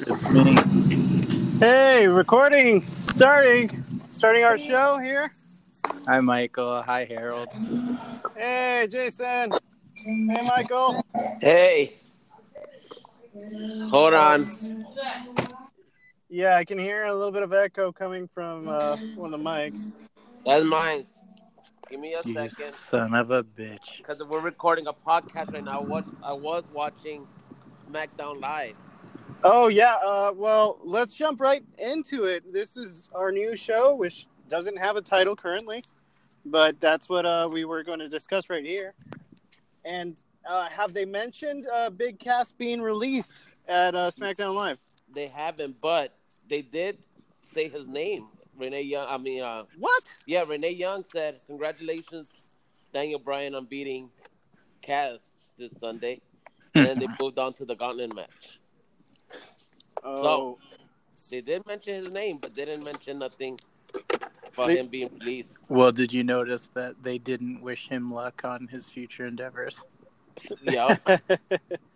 It's me. Hey, recording, starting, starting our show here. Hi, Michael. Hi, Harold. Hey, Jason. Hey, Michael. Hey. Hold on. Yeah, I can hear a little bit of echo coming from uh, one of the mics. That's mine. Give me a You second. son of a bitch. Because we're recording a podcast right now. What I was watching SmackDown Live. Oh yeah. Uh, well, let's jump right into it. This is our new show, which doesn't have a title currently, but that's what uh, we were going to discuss right here. And uh, have they mentioned uh, Big Cass being released at uh, SmackDown Live? They haven't, but they did say his name. Renee Young. I mean, uh, What? yeah, Renee Young said, "Congratulations, Daniel Bryan, on beating Cass this Sunday." And then they moved on to the Gauntlet match. Oh, They did mention his name, but they didn't mention nothing about They- him being released. Well, did you notice that they didn't wish him luck on his future endeavors? yeah.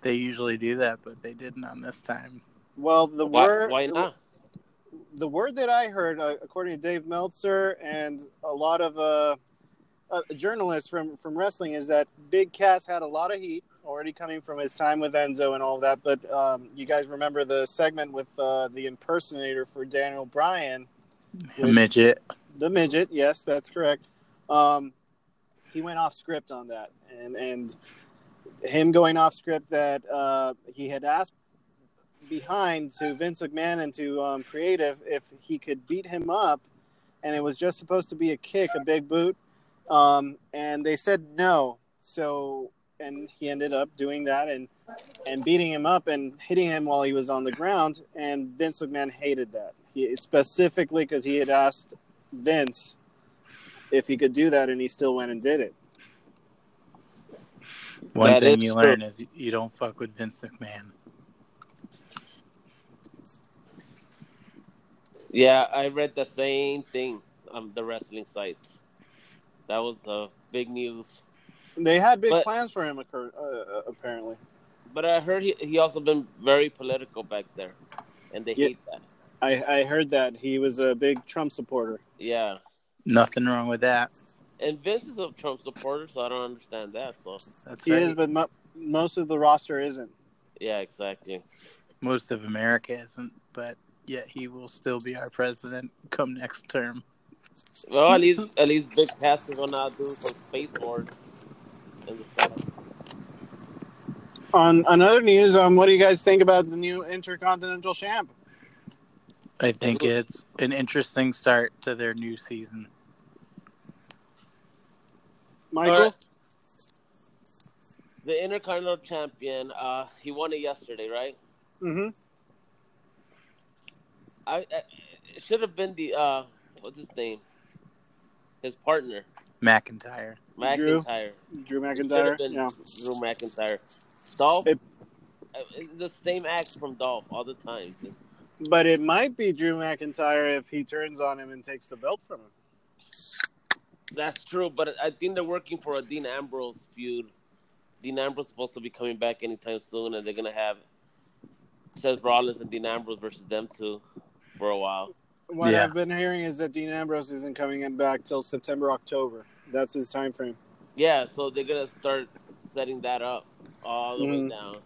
They usually do that, but they didn't on this time. well, the Why, word why not? the word that I heard, uh, according to Dave Meltzer and a lot of uh, uh, journalists from from wrestling, is that Big Cass had a lot of heat already coming from his time with Enzo and all that. But um, you guys remember the segment with uh, the impersonator for Daniel Bryan, Wish- Midget. the midget. Yes, that's correct. Um, he went off script on that, and and him going off script that uh, he had asked behind to Vince McMahon and to um, Creative if he could beat him up, and it was just supposed to be a kick, a big boot, um, and they said no. So and he ended up doing that and and beating him up and hitting him while he was on the ground, and Vince McMahon hated that. He specifically because he had asked Vince if he could do that, and he still went and did it. One That thing you true. learn is you don't fuck with Vince McMahon. Yeah, I read the same thing on the wrestling sites. That was uh, big news. They had big But- plans for him, occur- uh, uh, apparently. But I heard he he also been very political back there, and they Yeah. hate that. I, I heard that he was a big Trump supporter. Yeah, Nothing wrong with that. and Vince is a Trump supporter, so I don't understand that. So That's He right. is, but mo- most of the roster isn't. yeah, exactly. Most of America isn't, but yet he will still be our president come next term. Well, at least at least Big Cass is gonna do some space wars in the sky. On another news, um, what do you guys think about the new Intercontinental Champ? I think it's an interesting start to their new season. Michael? All right. The Intercontinental Champion, uh, he won it yesterday, right? Mm-hmm. I, I it should have been the uh, what's his name? His partner, McIntyre. Drew? McIntyre. Drew It McIntyre? Yeah. Drew McIntyre. Dolph, It- uh, the same act from Dolph all the time. But it might be Drew McIntyre if he turns on him and takes the belt from him. That's true, but I think they're working for a Dean Ambrose feud. Dean Ambrose is supposed to be coming back anytime soon, and they're gonna have Seth Rollins and Dean Ambrose versus them two for a while. What Yeah. I've been hearing is that Dean Ambrose isn't coming back till September, October. That's his time frame. Yeah, so they're gonna start setting that up all the Mhm. way down.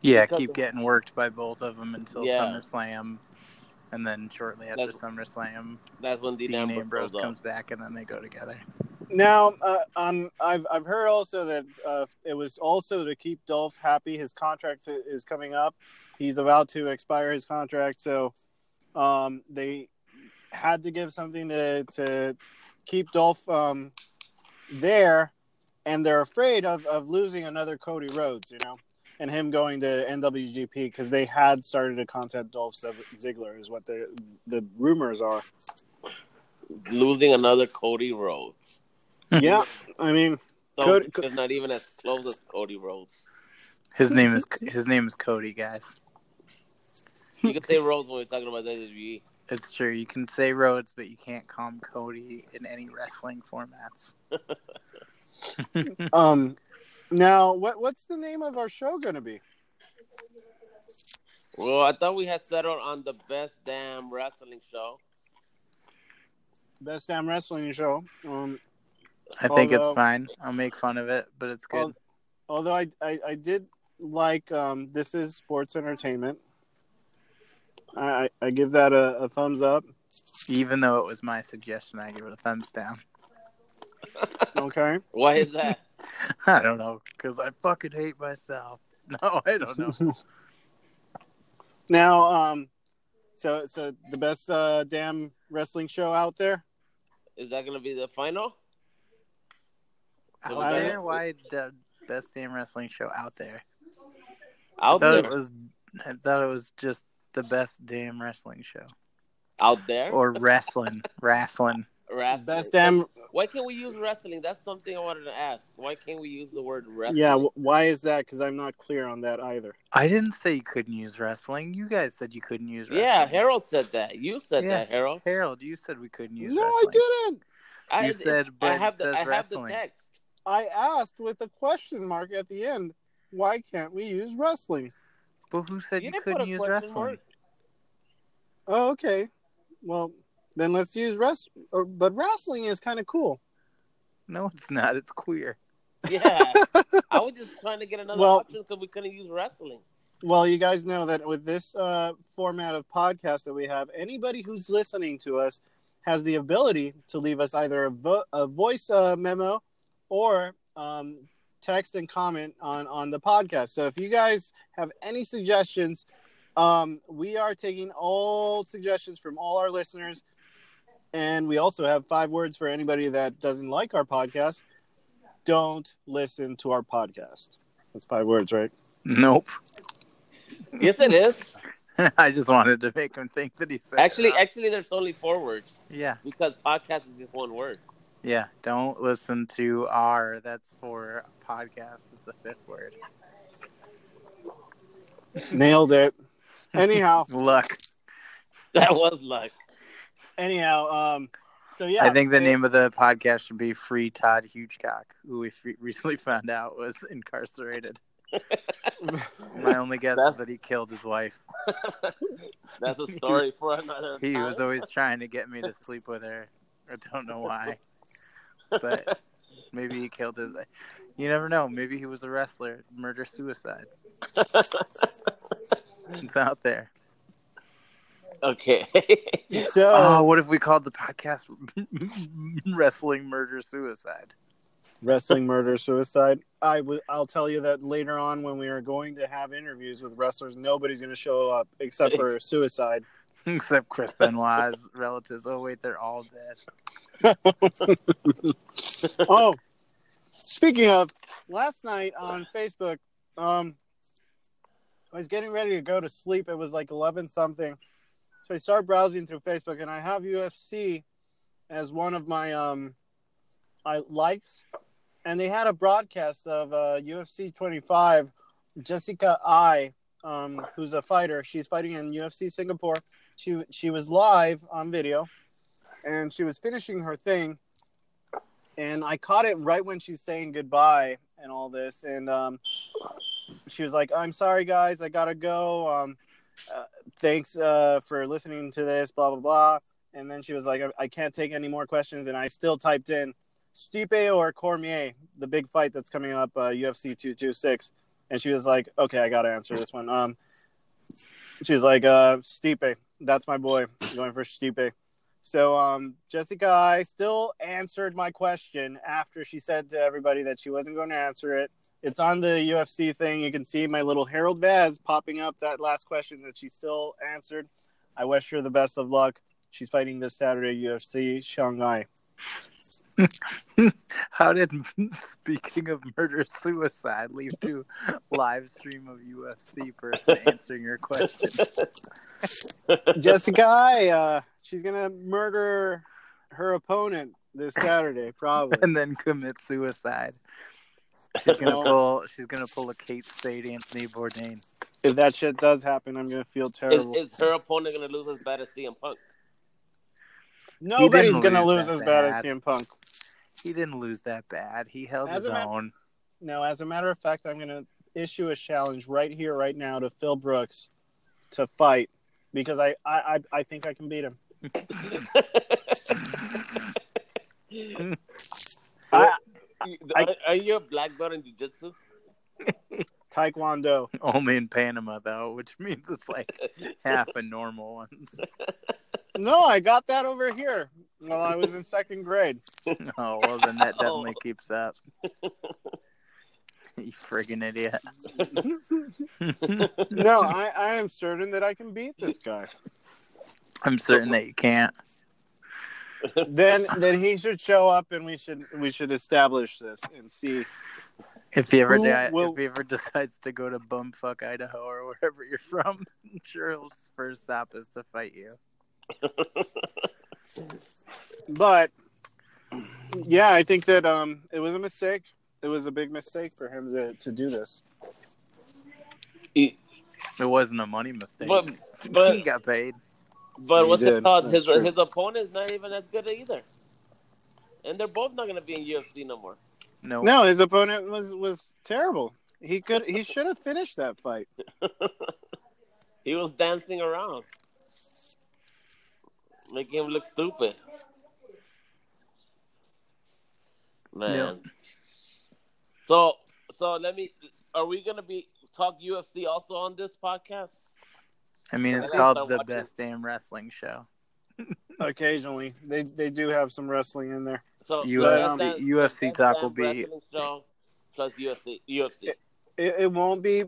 Yeah, Because keep of- getting worked by both of them until Yeah. SummerSlam, and then shortly after That's- SummerSlam, That's when Dean, Dean Ambrose, Ambrose goes up. comes back, and then they go together. Now, uh, um, I've I've heard also that uh, it was also to keep Dolph happy. His contract is coming up. He's about to expire his contract, so um, they had to give something to to keep Dolph um, there, and they're afraid of, of losing another Cody Rhodes, you know, and him going to NWGP because they had started to contact Dolph Ziggler, is what the the rumors are. Losing another Cody Rhodes. yeah, I mean, So Cody- it's not even as close as Cody Rhodes. His name is his name is Cody, guys. You can say Rhodes when we're talking about WWE. It's true. You can say Rhodes, but you can't call him Cody in any wrestling formats. Um, now what what's the name of our show going to be? Well, I thought we had settled on the best damn wrestling show. Best damn wrestling show. Um, I think it's fine. I'll make fun of it, but it's good. Al- although I, I, I did like um, this is sports entertainment. I, I- I give that a, a thumbs up. Even though it was my suggestion, I give it a thumbs down. Okay. Why is that? I don't know because I fucking hate myself. No, I don't know. now, um, so so the best uh, damn wrestling show out there. Is that gonna be the final? out I don't there, know. why the best damn wrestling show out there? Out I thought there, it was. I thought it was just the best damn wrestling show out there, or wrestling, wrestling. wrestling. Best damn. Why can't we use wrestling? That's something I wanted to ask. Why can't we use the word wrestling? Yeah. wh- Why is that? Because I'm not clear on that either. I didn't say you couldn't use wrestling. You guys said you couldn't use wrestling. Yeah, Harold said that. You said Yeah. that, Harold. Harold, you said we couldn't use no, wrestling. I didn't. I, You said, I have it the says I have the text. I asked with a question mark at the end. Why can't we use wrestling? But who said you, didn't couldn't use question wrestling? mark. Oh, okay. Well, then let's use rest. Or, but wrestling is kind of cool. No, it's not. It's queer. Yeah, I was just trying to get another Well- option because we couldn't use wrestling. Well, you guys know that with this uh, format of podcast that we have, anybody who's listening to us has the ability to leave us either a, vo- a voice uh, memo or um, text and comment on on the podcast. So if you guys have any suggestions, um, we are taking all suggestions from all our listeners, and we also have five words for anybody that doesn't like our podcast. Don't listen to our podcast. That's five words, right? Nope. Yes, it is. I just wanted to make him think that he said. Actually, wrong. actually, there's only four words yeah, because podcast is just one word. Yeah. Don't listen to R. That's for podcast. Is the fifth word. Nailed it. Anyhow, Luck. That was luck. anyhow, um, so yeah, I think the it- name of the podcast should be Free Todd Hugecock, who we recently found out was incarcerated. My only guess is that he killed his wife. That's a story for another. He was always trying to get me to sleep with her. I don't know why. But maybe he killed his. You never know. Maybe he was a wrestler. Murder suicide. It's out there. okay. So Oh, what if we called the podcast Wrestling Murder Suicide? wrestling, murder, suicide. I w- I'll tell you that later on when we are going to have interviews with wrestlers, nobody's going to show up except for suicide. Except Chris Benoit's relatives. Oh, wait, they're all dead. oh, speaking of, last night on Facebook, um, I was getting ready to go to sleep. It was like eleven something, so I started browsing through Facebook, and I have UFC as one of my um, I likes, and they had a broadcast of uh, UFC 25. Jessica Eye, um, who's a fighter, she's fighting in UFC Singapore. She she was live on video, and she was finishing her thing and I caught it right when she's saying goodbye and all this. And um, she was like, "I'm sorry, guys, I gotta go. Um, uh, thanks uh, for listening to this, blah blah blah." And then she was like, I, "I can't take any more questions." And I still typed in Stipe or Cormier, the big fight that's coming up, uh, UFC 226. And she was like, "Okay, I gotta answer this one." Um, she was like, uh, "Stipe, that's my boy, going for Stipe." So um, Jessica Eye still answered my question after she said to everybody that she wasn't going to answer it. It's on the UFC thing. You can see my little Harold Vaz popping up that last question that she still answered. I wish her the best of luck. She's fighting this Saturday UFC Shanghai. How did speaking of murder suicide lead to live stream of UFC person answering your question? Jessica Eye, uh, she's gonna murder her opponent this Saturday, probably. and then commit suicide. She's gonna pull. She's gonna pull a Kate Spade, Anthony Bourdain. if that shit does happen, I'm gonna feel Is, terrible. is her opponent going to lose as bad as CM Punk? Nobody's gonna lose lose as bad as bad. CM Punk. He didn't lose that bad. He held As his a matter- own. No, as a matter of fact, I'm going to issue a challenge right here, right now to Phil Brooks. to fight because I I I, I think I can beat him. I, are, are you a black belt in jiu-jitsu? Taekwondo. Only in Panama though, which means it's like half a normal one. No, I got that over here while I was in second grade. Oh well, then that Oh. definitely keeps up. you friggin' idiot. No, I, I am certain that I can beat this guy. I'm certain that you can't. Then then he should show up and we should we should establish this and see. If he ever Who di- will- if he ever decides to go to bumfuck Idaho or wherever you're from, I'm sure his first stop is to fight you. But yeah, I think that um it was a mistake. It was a big mistake for him to, to do this. He- It wasn't a money mistake. but he got paid. but He what's it did. called? That's His true. his opponent's not even as good either, and they're both not gonna be in UFC no more. No, No, his opponent was was terrible. He could he should have finished that fight. He was dancing around, making him look stupid. Man. Yep. So so let me. Are we gonna be talk UFC also on this podcast? I mean I called the watching- best damn wrestling show. Occasionally, they they do have some wrestling in there. So UFC Best Damn- UFC Best talk will be Wrestling plus UFC. UFC. It, it won't be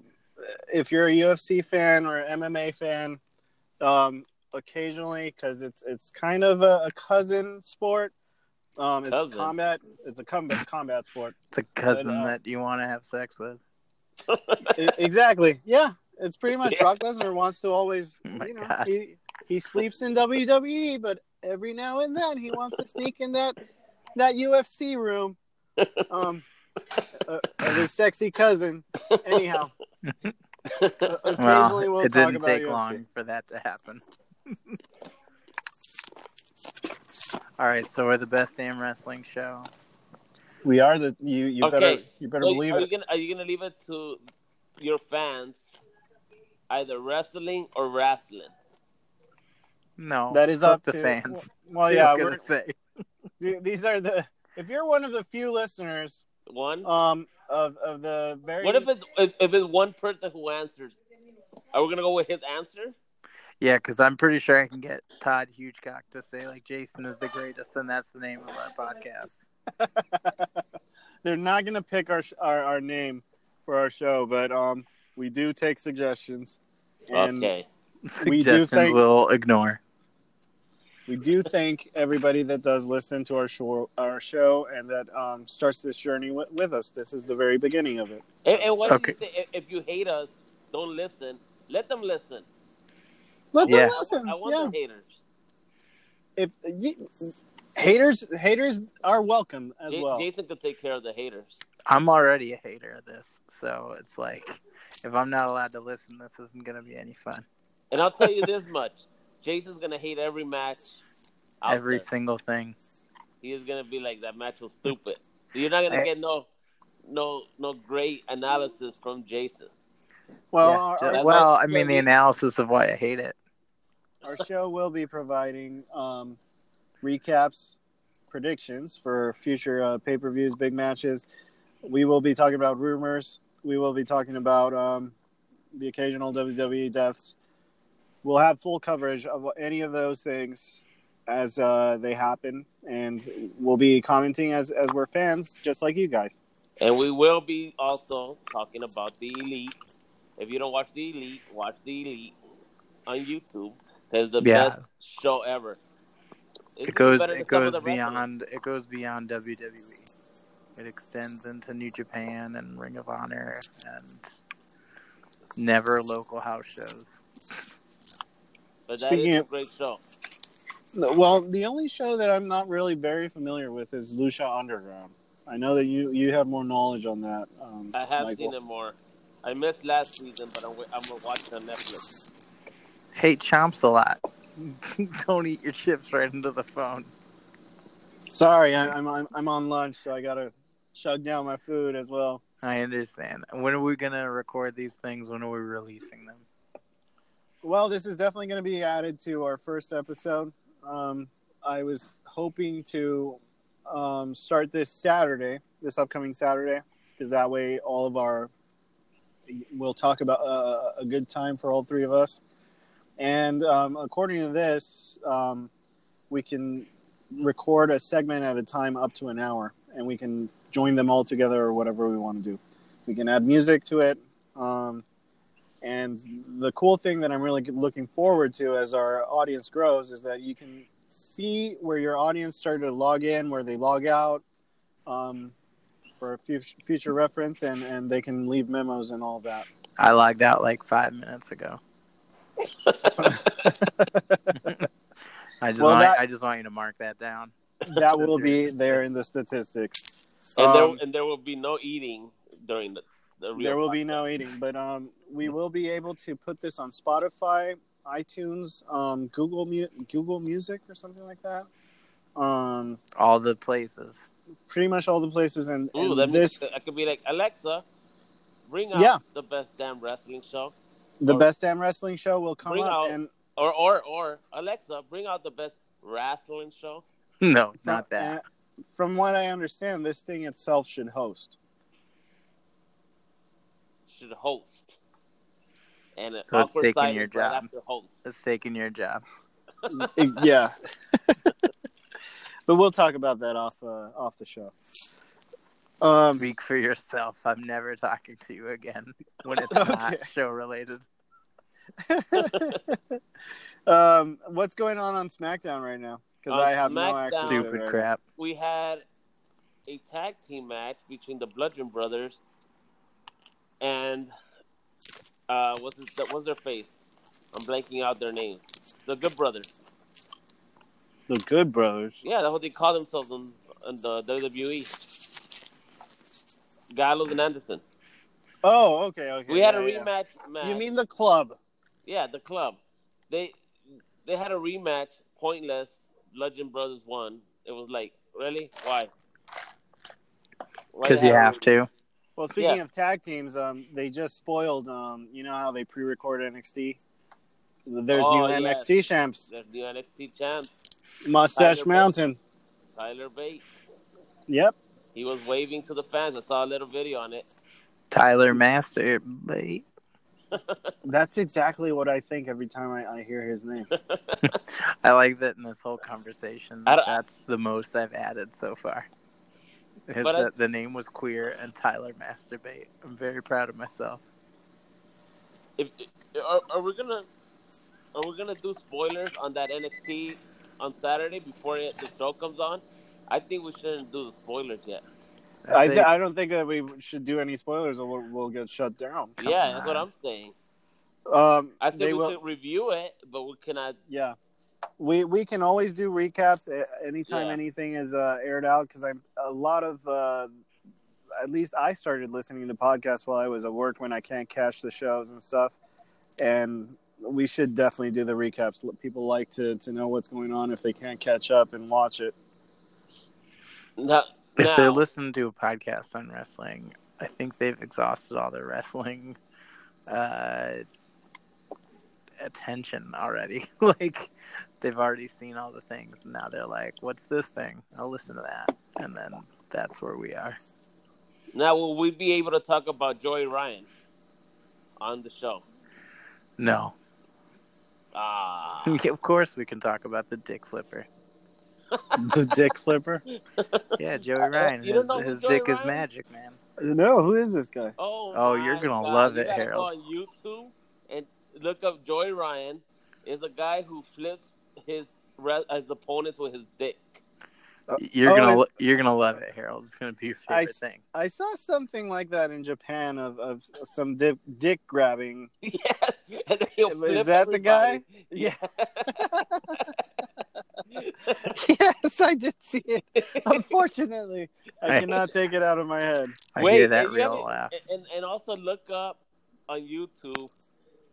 if you're a UFC fan or an MMA fan. Um, occasionally, because it's it's kind of a, a cousin sport. Um, it's Cousin? combat. It's a combat combat sport. it's a cousin But, uh, that you want to have sex with. I- exactly. Yeah, it's pretty much Yeah. Brock Lesnar wants to always. Oh you know, God. he he sleeps in WWE, but every now and then he wants to sneak in that that UFC room. Um, uh, of his sexy cousin. Anyhow, uh, occasionally Well, we'll it talk didn't about take UFC. long for that to happen. All right, so we're the best damn wrestling show. We are the you. You Okay, better you better So believe are it. you gonna are you gonna leave it to your fans, either wrestling or wrestling? No, That is fuck up the to fans. Well, That's what yeah, I was we're, gonna say. Th- these are the. If you're one of the few listeners, One. um, of of the very. what if it's if, if it's one person who answers? Are we gonna go with his answer? Yeah, because I'm pretty sure I can get Todd Hugecock to say like Jason is the greatest, and that's the name of our podcast. They're not gonna pick our, our our name for our show, but um, we do take suggestions, and okay. We do Suggestions think- will ignore. We do thank everybody that does listen to our show, our show, and that um starts this journey w- with us. This is the very beginning of it. And, and what Okay. do you say? If, if you hate us, don't listen. Let them listen. Let Yeah. them listen. I want yeah. the haters. If you, haters haters are welcome as Ja- well. Jason could take care of the haters. I'm already a hater of this, so it's like if I'm not allowed to listen, this isn't gonna be any fun. And I'll tell you this much: Jason's gonna hate every match. out Every there. single thing. he is gonna be like that match was stupid. You're not gonna I- get no, no, no great analysis from Jason. well, Yeah, our, our, well, I mean the analysis of why I hate it. our show will be providing um, recaps, predictions for future uh, pay per views, big matches. We will be talking about rumors. We will be talking about um, the occasional WWE deaths. We'll have full coverage of any of those things as uh, they happen, and we'll be commenting as as we're fans, just like you guys. And we will be also talking about the Elite. If you don't watch the Elite, watch the Elite on YouTube. It's the Yeah. best show ever. It's It goes it goes beyond it goes beyond WWE. It extends into New Japan and Ring of Honor and never local house shows. But that Speaking is a of- great show. Well, the only show that I'm not really very familiar with is Lucha Underground. I know that you you have more knowledge on that. Um, I have Michael. seen it more. I missed last season, but I'm, I'm gonna watch on Netflix. Hate chomps a lot. Don't eat your chips right into the phone. Sorry, I, I'm, I'm I'm on lunch, so I gotta chug down my food as well. I understand. When are we gonna record these things? When are we releasing them? Well, this is definitely going to be added to our first episode. Um, I was hoping to um, start this Saturday, this upcoming Saturday, because that way all of our we'll talk about uh, a good time for all three of us. And um, according to this, um, we can record a segment at a time up to an hour, and we can join them all together or whatever we want to do. We can add music to it. And the cool thing that I'm really looking forward to as our audience grows is that you can see where your audience started to log in, where they log out, um, for future reference, and, and they can leave memos and all that. I logged out like five minutes ago. I just Well, want that- I just want you to mark that down. That will be there in the statistics. And Um, there and there will be no eating during the. The real there will be no eating, but um, we will be able to put this on Spotify, iTunes, um, Google Mu- Google Music or something like that. Um, All the places. pretty much all the places, and, Ooh, and that this means I could be like Alexa, bring out Yeah. the best damn wrestling show, the or- best damn wrestling show will come Bring up, out- and or or or Alexa, bring out the best wrestling show. No, from, not that. uh, from what I understand, this thing itself should host. Should host. And an So it's taking your job. after host. It's taking your job. Yeah. but we'll talk about that off uh, off the show. Um, Speak for yourself. I'm never talking to you again when it's not show related. um, what's going on on SmackDown right now? Because I have no SmackDown- access. Stupid crap. we had a tag team match between the Bludgeon Brothers and uh, what's his, what's their face? I'm blanking out their name. The Good Brothers. now. The Good Brothers. Yeah, that's what they call themselves in, in the WWE. Gallows and Anderson. Oh, okay, okay. We had a yeah, yeah. rematch match. You mean the club? Yeah, the club. They they had a rematch. Pointless. Bludgeon Brothers won. It was like, really? Why? Why Because you a- have to. Well, speaking Yeah. of tag teams, um, they just spoiled. Um, you know how they pre-record NXT. There's Oh, new yes. NXT champs. There's the NXT champ, Mustache Tyler Bate. Mountain. Tyler Bate. Yep. He was waving to the fans. I saw a little video on it. Tyler Master Bate. That's exactly what I think every time I, I hear his name. I like that in this whole conversation. That's the most I've added so far. Is But I- that the name was queer and Tyler Masturbate. I'm very proud of myself. If, are, are we gonna are we gonna do spoilers on that NXT on Saturday before it, the show comes on? I think we shouldn't do the spoilers yet. I, th- I don't think that we should do any spoilers or we'll, we'll get shut down. Come yeah, that's what. I'm saying. Um, I said they we will, should review it, but we cannot. yeah. We we can always do recaps anytime Yeah. anything is uh, aired out because I'm a lot of uh, at least I started listening to podcasts while I was at work when I can't catch the shows and stuff, and we should definitely do the recaps. People like to to know what's going on if they can't catch up and watch it. Now, If now, they're listening to a podcast on wrestling, I think they've exhausted all their wrestling uh, attention already. like they've already seen all the things. And now they're like, "What's this thing? I'll listen to that." And then that's where we are. now will we be able to talk about Joey Ryan on the show? No, Ah, of course we can talk about the dick flipper. the dick flipper. Yeah, Joey Ryan. His, his Joey dick is magic, man. No, who is this guy? oh, Oh, you're gonna God. love You it, Harold. Go on YouTube and look up Joey Ryan. Is a guy who flips his his opponents with his dick. Uh, you're oh, gonna is- lo- you're gonna love it, Harold. It's gonna be your I favorite s- thing. I saw something like that in Japan of, of some dick, dick grabbing. yeah, and then he'll Is flip that the guy? Yeah. yes, I did see it. Unfortunately, I I- cannot take it out of my head. I Wait, hear that and real haven't- laugh. And and also look up on YouTube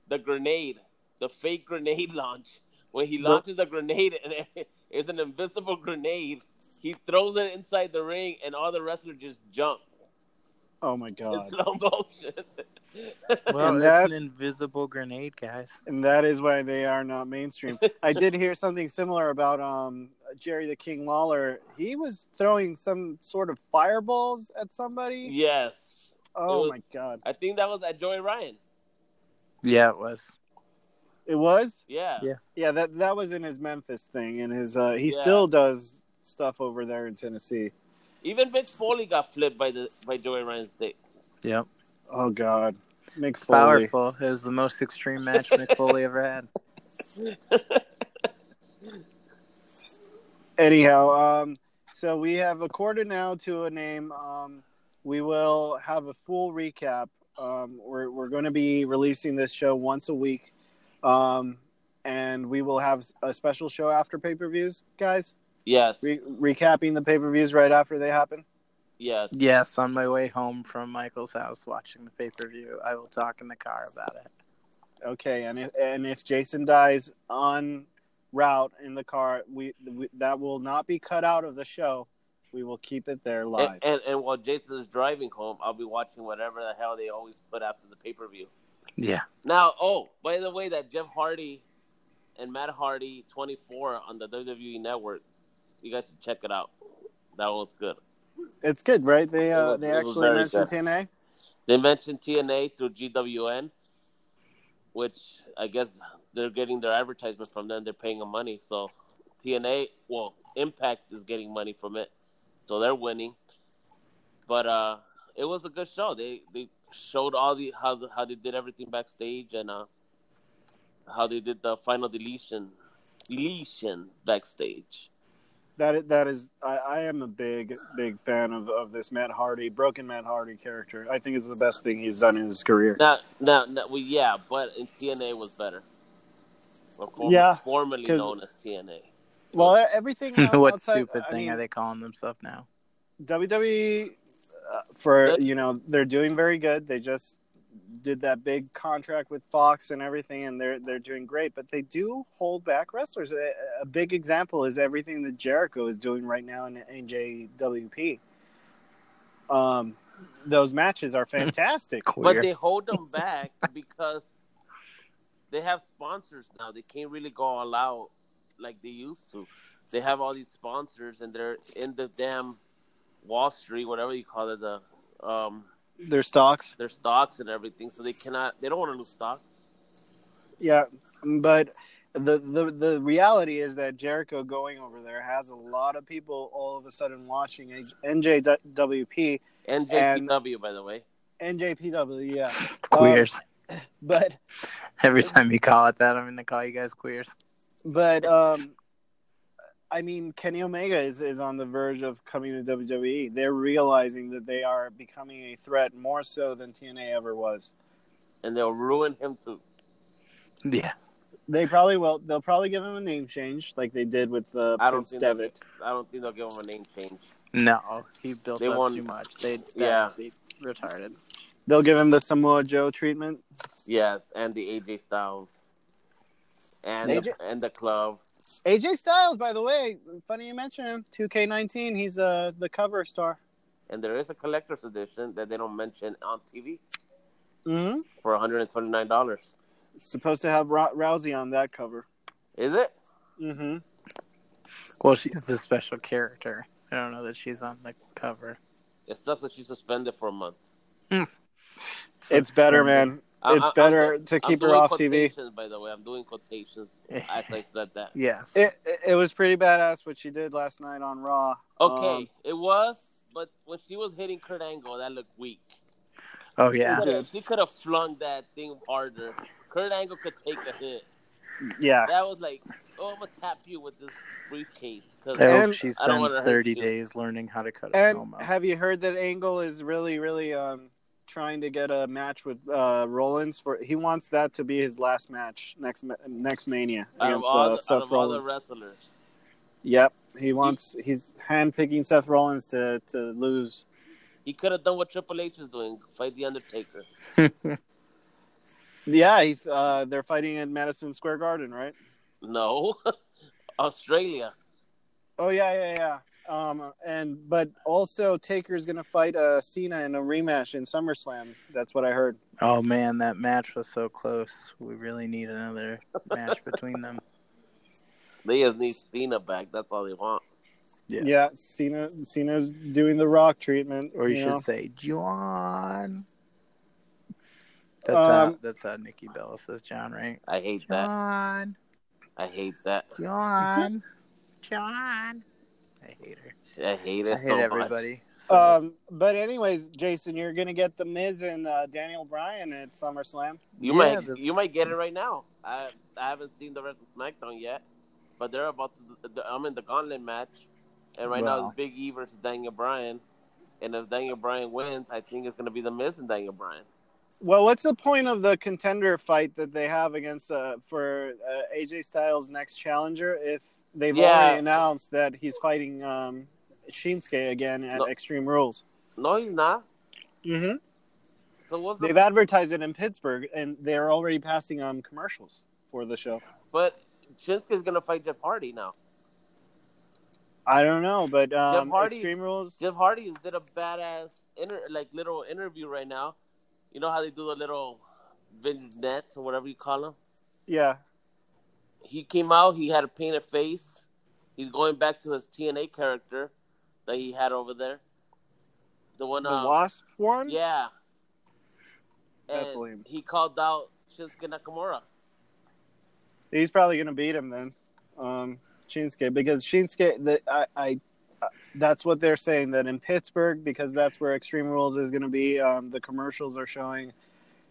the grenade, the fake grenade launch. When he The- launches a grenade and it's an invisible grenade, he throws it inside the ring and all the wrestlers just jump. Oh my in god! slow motion. Well, And it's that- an invisible grenade, guys. And that is why they are not mainstream. I did hear something similar about um Jerry the King Lawler. He was throwing some sort of fireballs at somebody. yes, Oh was- my god! I think that was at Joey Ryan. Yeah, it was. It was. Yeah. Yeah. Yeah, that that was in his Memphis thing, and his uh, he Yeah. still does stuff over there in Tennessee. Even Mick Foley got flipped by the by Joey Ryan's dick. Yep. Oh God, Mick It's Foley. powerful. It was the most extreme match Mick Foley ever had. Anyhow, um, so we have accorded now to a name. Um, we will have a full recap. Um, we're we're going to be releasing this show once a week, um, and we will have a special show after pay per views, guys. Yes. Re- recapping the pay per views right after they happen. Yes. Yes, on my way home from Michael's house watching the pay per view, I will talk in the car about it. Okay, and if and if Jason dies on route in the car, we, we that will not be cut out of the show. We will keep it there live. And, and and while Jason is driving home, I'll be watching whatever the hell they always put after the pay per view. Yeah. Now, oh, by the way, that Jeff Hardy and Matt Hardy 24 on the WWE Network, you guys should check it out. That was good. it's good, right? They uh, was- they actually mentioned good. TNA. They mentioned TNA through GWN, which I guess they're getting their advertisement from them. They're paying them money. So TNA, well, Impact is getting money from it, so they're winning. But uh, it was a good show. They they showed all the how the, how they did everything backstage and uh, how they did the final deletion deletion backstage. That is, that is, I, I am a big big fan of, of this Matt Hardy, broken Matt Hardy character. I think it's the best thing he's done in his career. Now, now, now well, yeah, but in TNA was better. Or form- Yeah, formerly 'cause- known as TNA. Well, everything. what outside- stupid I thing mean, are they calling themselves now? WWE uh, for you know they're doing very good. They just did that big contract with Fox and everything, and they're they're doing great. But they do hold back wrestlers. A, a big example is everything that Jericho is doing right now in NJWP. Um, those matches are fantastic. But they hold them back because they have sponsors now. They can't really go all out like they used to. They have all these sponsors, and they're in the damn Wall Street, whatever you call it, the um, Their stocks, their stocks and everything. So they cannot. They don't want to lose stocks. yeah, but. The, the the reality is that Jericho going over there has a lot of people all of a sudden watching NJWP NJPW, by the way. NJPW, yeah. Queers. But Every time you call it that, I'm going to call you guys queers. but um I mean Kenny Omega is, is on the verge of coming to WWE. They're realizing that they are becoming a threat more so than TNA ever was. And they'll ruin him too. Yeah. They probably will they'll probably give him a name change like they did with uh, I don't Prince think they'll Devitt. I don't think they'll give him a name change. No, he built They up won- too much. They that Yeah. would be retarded. They'll give him the Samoa Joe treatment. Yes, and the AJ Styles, and the, and the club. AJ Styles, by the way, funny you mention him. 2K19, he's uh, the cover star. And there is a collector's edition that they don't mention on TV Mm-hmm. for one hundred and twenty nine dollars. Supposed to have Rou- Rousey on that cover. Is it? Mm-hmm. Well, she's the special character. I don't know that she's on the cover. It sucks that she's suspended for a month. It's better, man. I- It's I- I'm better do- to I'm keep her doing off TV. By the way, I'm doing quotations as I said that. Yes. It, it it was pretty badass what she did last night on Raw. Okay, Um, it was, but when she was hitting Kurt Angle, that looked weak. oh yeah. Dude. She could have flung that thing harder. Kurt Angle could take a hit. yeah, That was like, oh, I'm gonna tap you with this briefcase. Cause I hope And- she spends wanna 30 you. days learning how to cut a and promo. have you heard that Angle is really really um trying to get a match with uh Rollins for he wants that to be his last match next next Mania against uh, the, Seth of all the Rollins. wrestlers, Yep, he wants he's handpicking Seth Rollins to to lose. he could have done what Triple H is doing: fight the Undertaker. Yeah, he's uh they're fighting in Madison Square Garden, right? No, Australia. Oh yeah, yeah, yeah. Um, and but also Taker's gonna fight uh Cena in a rematch in SummerSlam. That's what I heard. Oh man, that match was so close. We really need another match between them. They just need Cena back. That's all they want. Yeah. Yeah, Cena Cena's doing the Rock treatment. Or you, should know? say John. That's Um, how that's how Nikki Bella says John, right? I hate that. John, I hate that. John, John. I hate her. I hate her. I hate so everybody. So, Um, but anyways, Jason, you're gonna get the Miz and uh, Daniel Bryan at SummerSlam. You Yeah, might that's- you might get it right now. I I haven't seen the rest of SmackDown yet, but they're about to. the- I'm in the Gauntlet match, and right now it's Big E versus Daniel Bryan. And if Daniel Bryan wins, I think it's gonna be the Miz and Daniel Bryan. Well, what's the point of the contender fight that they have against uh, for uh, AJ Styles' next challenger if they've Yeah. already announced that he's fighting um, Shinsuke again at No. Extreme Rules? No, he's not. Mm-hmm. So what's the They've advertised it in Pittsburgh, and they're already passing um, commercials for the show. But Shinsuke's gonna fight Jeff Hardy now. I don't know, but um, Hardy- Extreme Rules. Jeff Hardy did a badass inter like little interview right now. You know how they do the little vignettes or whatever you call them. Yeah, He came out. He had a painted face. He's going back to his TNA character that he had over there. The one, the uh, Wasp one. yeah. That's And lame. He called out Shinsuke Nakamura. He's probably gonna beat him then, um, Shinsuke, because Shinsuke. The, I, I, that's what they're saying that in Pittsburgh, because that's where Extreme Rules is gonna be. Um, the commercials are showing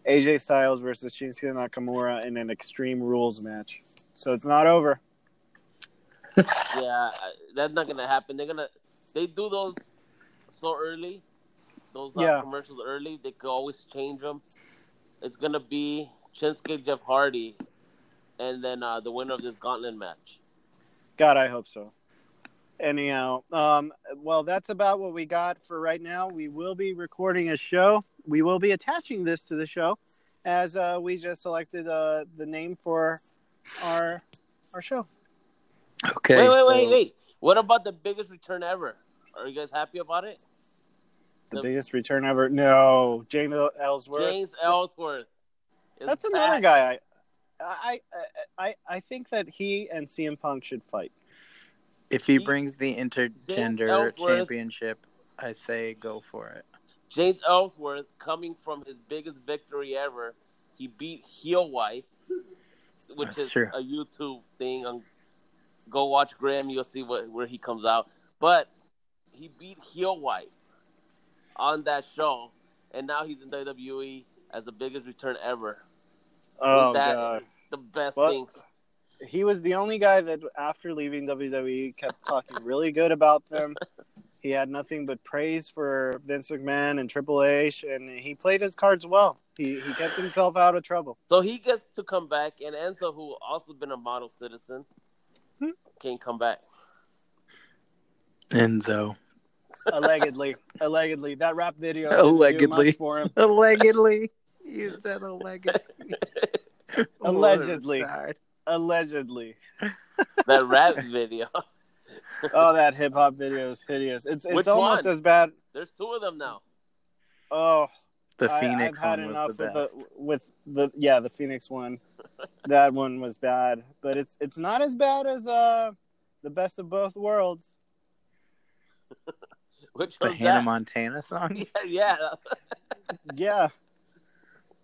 AJ Styles versus Shinsuke Nakamura in an Extreme Rules match. So it's not over. yeah, that's not gonna happen. They're gonna they do those so early, those uh, Yeah. commercials early. They could always change them. It's gonna be Shinsuke Jeff Hardy, and then uh, the winner of this gauntlet match. God, I hope so. Anyhow, um, well, that's about what we got for right now. We will be recording a show. We will be attaching this to the show, as uh, we just selected uh, the name for our our show. okay. wait, wait, so- wait, wait. What about the biggest return ever? Are you guys happy about it? The The- biggest return ever. No, James Ellsworth. James Ellsworth. is That's another guy. I, I, I, I think that he and CM Punk should fight. If he He- brings the intergender Ellsworth- championship, I say go for it. James Ellsworth coming from his biggest victory ever. He beat Heel Wife, which That's is true. a YouTube thing. On, go watch Graham, you'll see what where he comes out. But he beat Heel Wife on that show, and now he's in WWE as the biggest return ever. Oh that god. the best What? thing. He was the only guy that after leaving WWE kept talking really good about them. He had nothing but praise for Vince McMahon and Triple H, and he played his cards well. He he kept himself out of trouble. So he gets to come back, and Enzo, who also been a model citizen, Hmm. can come back. Enzo. Allegedly, allegedly, that rap video Allegedly. didn't do much for him. Allegedly. You said allegedly. Allegedly. What a start. Allegedly. That rap video. Oh, that hip hop video is hideous. It's it's Which almost one? as bad. There's two of them now. Oh, The Phoenix I've had one enough was the with best. the with the yeah the Phoenix one. that one was bad, but it's it's not as bad as uh the best of both worlds. Which The Hannah that? Montana song. Yeah, yeah. Yeah,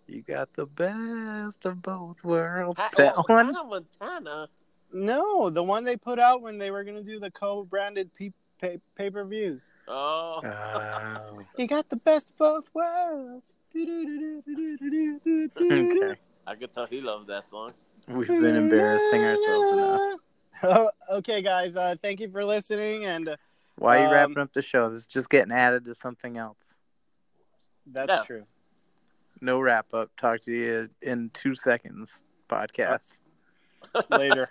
You got the best of both worlds. Ha- that oh, one. Hannah Montana. no, the one they put out when they were gonna do the co-branded pe- pay pay per views. Oh, Oh. You got the best of both worlds. Okay. I could tell he loves that song. We've been embarrassing ourselves enough. Oh, okay, guys. Uh, thank you for listening, and uh, Why are you Um, wrapping up the show? This is just getting added to something else. that's Yeah. true. No wrap up. Talk to you in two seconds. Podcast. Later.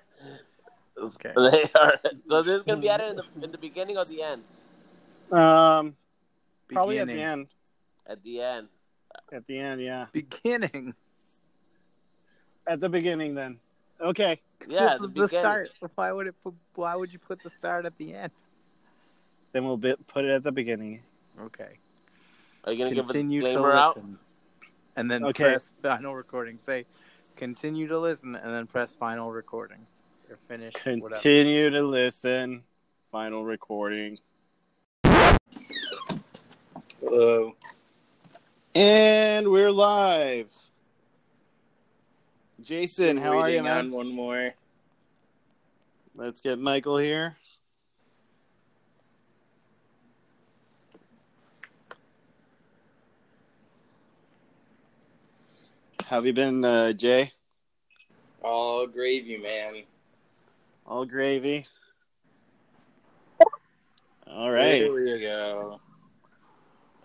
Okay. They are. So this is gonna be added in the in the beginning or the end? Um, probably at the end. At the end. At the end, yeah. Beginning. At the beginning, then. Okay. Yeah, this the is the beginning. start. Why would it? Put, why would you put the start at the end? Then we'll bit, put it at the beginning. Okay. Are you gonna Continue give a to disclaimer out? listen, and then Okay. press final recording. Say, continue to listen, and then press final recording or finish. Whatever. Continue to listen. Final recording. Hello. And we're live. Jason, how are you, Waiting man? On one more. Let's get Michael here. Have you been, uh, Jay? All gravy, man. All gravy. All right. Here we go.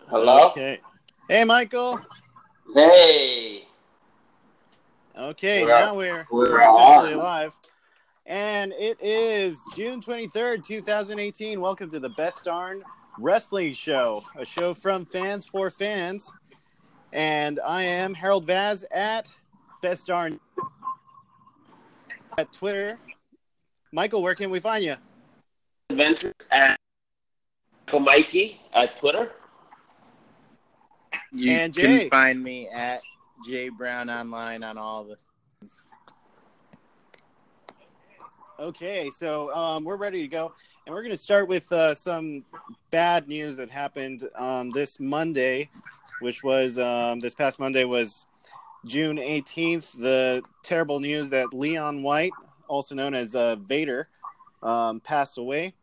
Hello. Okay. Hey, Michael. Hey. Okay, We're now we're, We're we're officially live. And it is June 23rd, 2018. Welcome to the Best Darn Wrestling Show, a show from fans for fans. And I am Harold Vaz at Best Darn at Twitter. Michael, where can we find you? Adventures at Michael Mikey at Twitter. You And can find me at Jay Brown online on all the. Okay, so um, we're ready to go, and we're going to start with uh, some bad news that happened um, this Monday, which was um, this past Monday was June eighteenth. The terrible news that Leon White, also known as uh, Vader, um, passed away,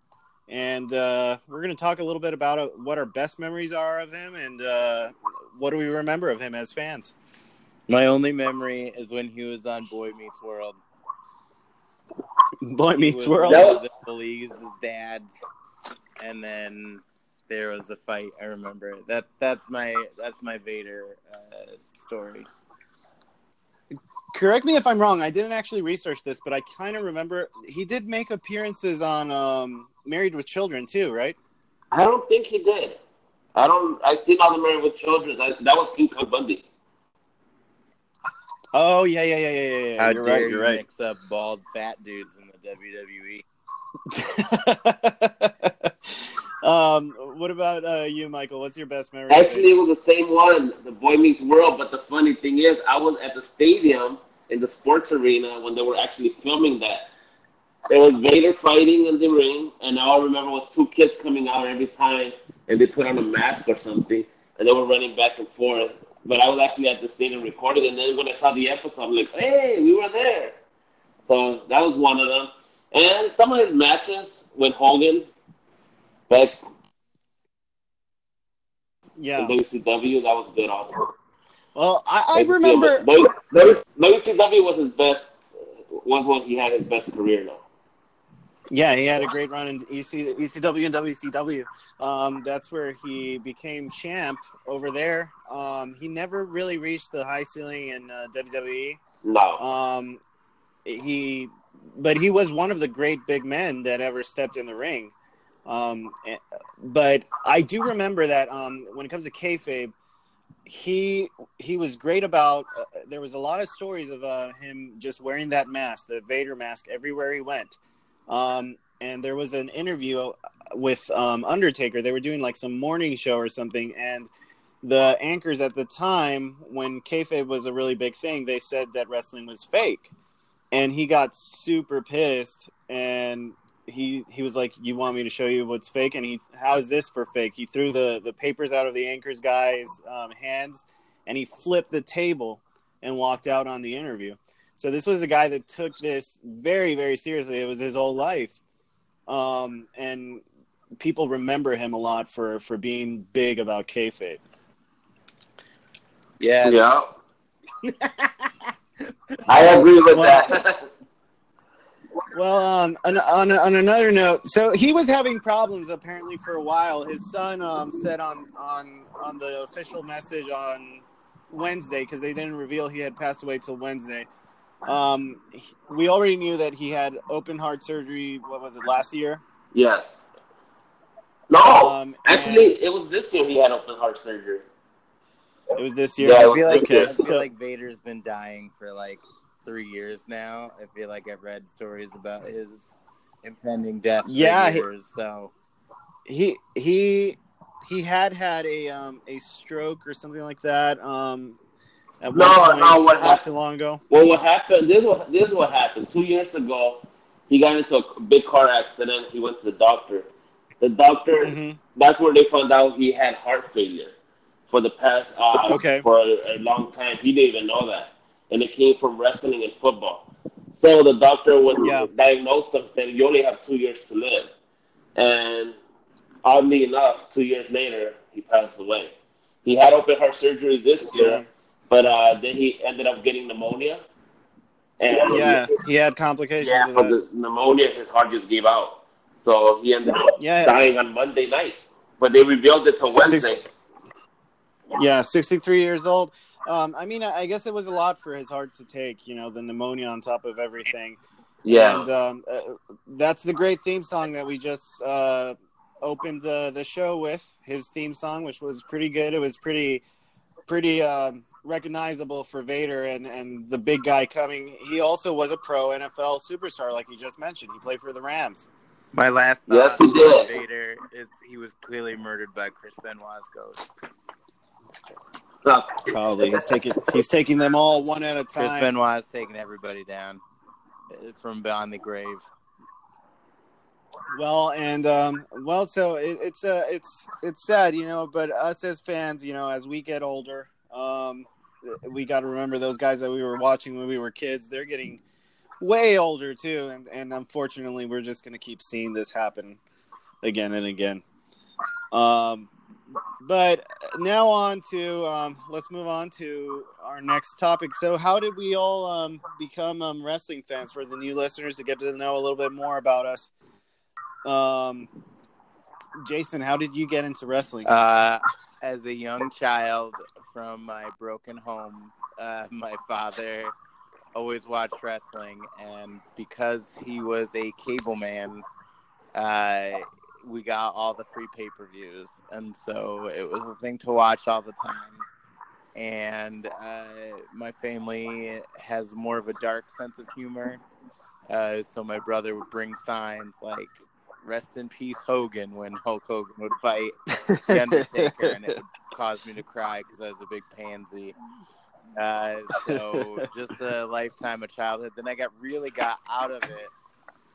and uh, we're going to talk a little bit about uh, what our best memories are of him, and uh, what do we remember of him as fans. My only memory is when he was on Boy Meets World. Boy meets world. one of The bullies, his dads, and then there was a fight. I remember it. that. That's my that's my Vader uh, story. correct me if I'm wrong. I didn't actually research this, but I kind of remember he did make appearances on um, Married with Children too, right? I don't think he did. I don't. I seen all the Married with Children. I, that was King Kong Bundy. Oh yeah, yeah, yeah, yeah, yeah. yeah. How You're dare right. you You're right. mix up bald fat dudes in the? WWE? um, what about uh, you, Michael? What's your best memory? Actually, it was the same one, the Boy Meets World. But the funny thing is, I was at the stadium in the sports arena when they were actually filming that. There was Vader fighting in the ring, and all I remember was two kids coming out every time, and they put on a mask or something, and they were running back and forth. But I was actually at the stadium recording, and then when I saw the episode, I'm like, "Hey, we were there." So that was one of them. And some of his matches with Hogan back Yeah. WCW, that was good also. Well, I, I remember. but WCW was his best. Was when he had his best career now. Yeah, he had a great run in EC, ECW and WCW. Um, that's where he became champ over there. Um, he never really reached the high ceiling in uh, WWE. No, Um, he, but he was one of the great big men that ever stepped in the ring. Um, eh, but I do remember that um, when it comes to kayfabe, he he was great about. Uh, there was a lot of stories of uh, him just wearing that mask, the Vader mask, everywhere he went. Um, and there was an interview with um, Undertaker. They were doing like some morning show or something, and the anchors at the time, when kayfabe was a really big thing, they said that wrestling was fake, and he got super pissed. And he he was like, "You want me to show you what's fake?" And he, "How's this for fake?" He threw the the papers out of the anchor's guy's um, hands, and he flipped the table and walked out on the interview. So this was a guy that took this very very seriously. It was his whole life, um, and people remember him a lot for for being big about kayfabe. Yeah, yeah, I agree with Well- that. Well, um, on, on, on another note, so he was having problems apparently for a while. His son um, said on on on the official message on Wednesday because they didn't reveal he had passed away till Wednesday. Um, he- we already knew that he had open heart surgery. What was it last year? yes. No, Um, actually, it was this year he had open heart surgery. it was this year. Yeah, I feel like okay, I feel so- like Vader's been dying for like three years now. I feel like I've read stories about his impending death. for Yeah, he- years, so he he he had had a um a stroke or something like that um at No, point no, what not hap- too long ago Well, what happened? This is what this is what happened. Two years ago, he got into a big car accident. He went to the doctor. The doctor. hmm That's where they found out he had heart failure for the past uh, Okay. for a, a long time. He didn't even know that, and it came from wrestling and football. So the doctor was Yeah. diagnosed him saying you only have two years to live, and oddly enough, two years later he passed away. He had open heart surgery this year, Yeah. but uh, then he ended up getting pneumonia. And yeah he had complications yeah, with that. the pneumonia, his heart just gave out. So he ended up Yeah. dying on Monday night. But they revealed it Six- Wednesday. yeah 63 years old um i mean i I guess it was a lot for his heart to take you know the pneumonia on top of everything Yeah. And um, uh, that's the great theme song that we just uh, opened the the show with. His theme song, which was pretty good. It was pretty pretty um, recognizable for Vader and and the big guy coming. He also was a pro NFL superstar, like you just mentioned. He played for the Rams. My last Yes, he did. Vader is he was clearly murdered by Chris Benoit's ghost. No, Probably he's taking he's taking them all one at a time. Chris time. Benoit's taking everybody down uh, from beyond the grave. Well, and um, well, so it, it's uh, it's it's sad, you know. But us as fans, you know, as we get older, um, we got to remember those guys that we were watching when we were kids. They're getting way older too, and and unfortunately, we're just going to keep seeing this happen again and again. Um, but now on to um, let's move on to our next topic. So, how did we all um, become um, wrestling fans? For the new listeners to get to know a little bit more about us. Um, Jason, how did you get into wrestling? Uh, as a young child from my broken home, uh, my father always watched wrestling, and because he was a cable man, uh, we got all the free pay per views, and so it was a thing to watch all the time. And uh, my family has more of a dark sense of humor, uh, so my brother would bring signs like "Rest in peace, Hogan" when Hulk Hogan would fight the Undertaker, and it would cause me to cry because I was a big pansy. Uh, so just a lifetime of childhood. Then I got really got out of it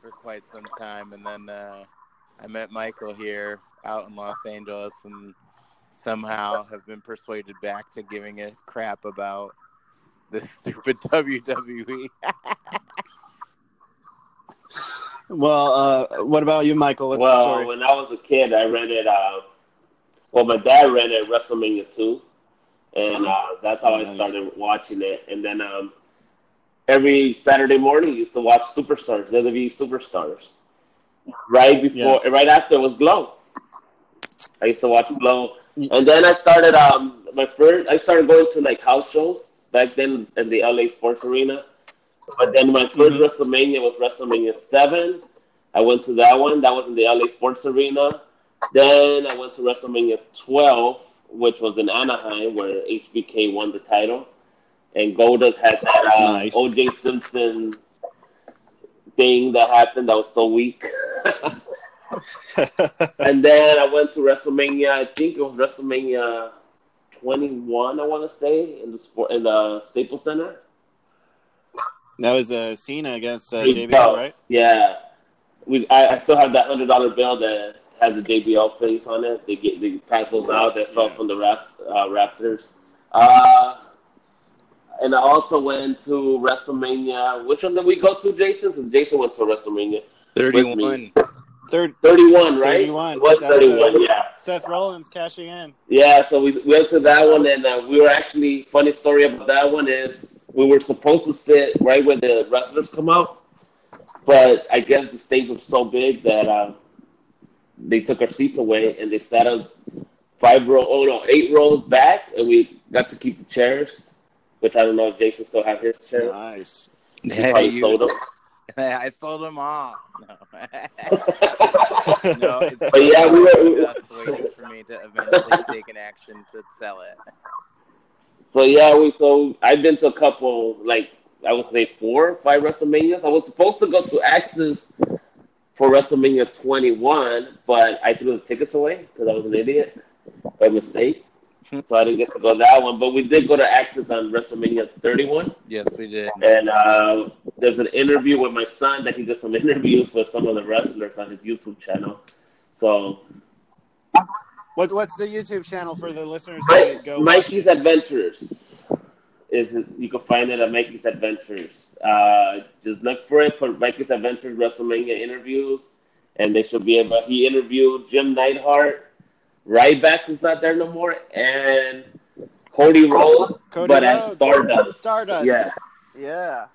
for quite some time, and then uh, I met Michael here out in Los Angeles, and somehow have been persuaded back to giving a crap about this stupid. WWE. well, uh, what about you, Michael? What's the well, story? when I was a kid, I rented. Uh, well, my dad rented WrestleMania two, and uh, that's how I Nice. started watching it. And then um, every Saturday morning, I used to watch Superstars, WWE Superstars. Right before, right after it was Glow. I used to watch Glow, and then I started. Um, my first, I started going to like house shows back then in the LA Sports Arena. But then my 1st Mhm. WrestleMania was WrestleMania seven. I went to that one. That was in the LA Sports Arena. Then I went to WrestleMania 12, which was in Anaheim, where HBK won the title. And Goldust had that uh, Nice. OJ Simpson thing that happened that was so weak. and then I went to WrestleMania. I think it was WrestleMania 21. I want to say in the sport in the Staples Center. that was uh, Cena against uh, JBL, right? Yeah, we. I, I still have that hundred dollar bill that has a JBL face on it. They get they pass those out that fell Yeah. from the raft, uh, Raptors. Uh, and I also went to WrestleMania. Which one did we go to, Jason? Since Jason went to WrestleMania. Thirty-one. Third, Thirty-one, right? 31. It was That's, thirty-one. uh, yeah. Seth Rollins cashing in. Yeah, so we went to that one, and uh, we were actually funny story about that one is we were supposed to sit right where the wrestlers come out, but I guess the stage was so big that uh, they took our seats away and they sat us five row, oh no, eight rows back, and we got to keep the chairs, which I don't know if Jason still have his chair. Nice. He Hey, probably you- sold them. I sold them all. No. no, But yeah, we were- just waiting for me to eventually take an action to sell it. So yeah, we so I've been to a couple like I would say four, five WrestleManias. I was supposed to go to Axxess for WrestleMania 21, but I threw the tickets away because I was an idiot by mistake. So I didn't get to go that one, but we did go to Axxess on WrestleMania 31. Yes, we did. And uh, there's an interview with my son that he did some interviews with some of the wrestlers on his YouTube channel. So What what's the YouTube channel for the listeners Mi- to go? Mikey's Adventures is you can find it at Mikey's Adventures. Uh, just look for it. Put Mikey's Adventures WrestleMania interviews, and they should be able. He interviewed Jim Neidhart, Ryback, who's not there no more, and Cody Rhodes, Cody but as Stardust. Stardust. Yeah. Yeah,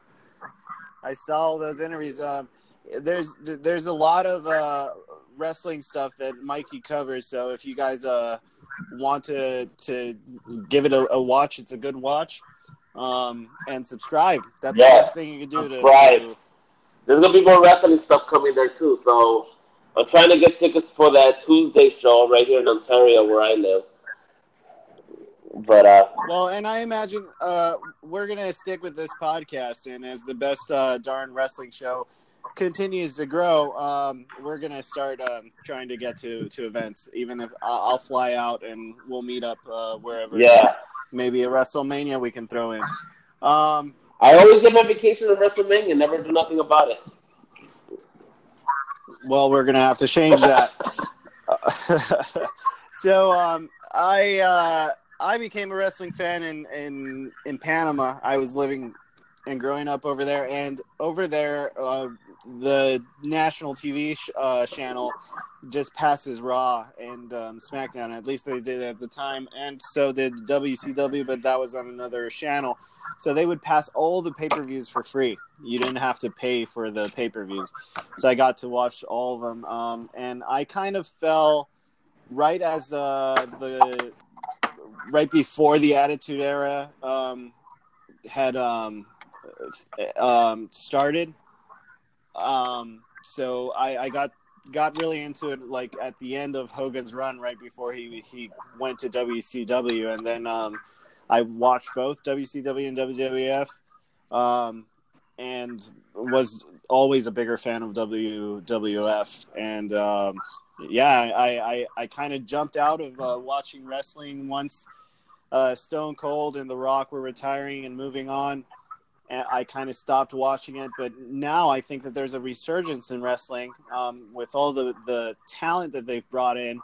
I saw all those interviews. Um, there's there's a lot of uh, wrestling stuff that Mikey covers. So if you guys uh, want to to give it a, a watch, it's a good watch. Um, and subscribe. That's Yeah. the best thing you can do to Subscribe. to- There's gonna be more wrestling stuff coming there too. So I'm trying to get tickets for that Tuesday show right here in Ontario where I live. But uh, Well, and I imagine uh, we're gonna stick with this podcast, and as the best uh, darn wrestling show continues to grow, um, we're gonna start um, trying to get to to events. Even if I- I'll fly out and we'll meet up uh, wherever. Yeah. maybe a WrestleMania we can throw in. Um, I always get my vacation to WrestleMania and never do nothing about it. Well, we're gonna have to change that. so um, I uh, I became a wrestling fan in, in in Panama. I was living and growing up over there, and over there, uh, the national TV sh- uh, channel just passes Raw and um, SmackDown. At least they did at the time, and so did WCW, but that was on another channel. So they would pass all the pay per views for free. You didn't have to pay for the pay per views. So I got to watch all of them, um, and I kind of fell right as uh, the right before the Attitude Era um, had um, um, started. Um, so I, I got got really into it like at the end of Hogan's run, right before he he went to WCW, and then um, I watched both WCW and WWF, um, and was always a bigger fan of WWF, and um, yeah, I I, I kind of jumped out of uh, watching wrestling once uh, Stone Cold and The Rock were retiring and moving on. I kind of stopped watching it, but now I think that there's a resurgence in wrestling um, with all the the talent that they've brought in.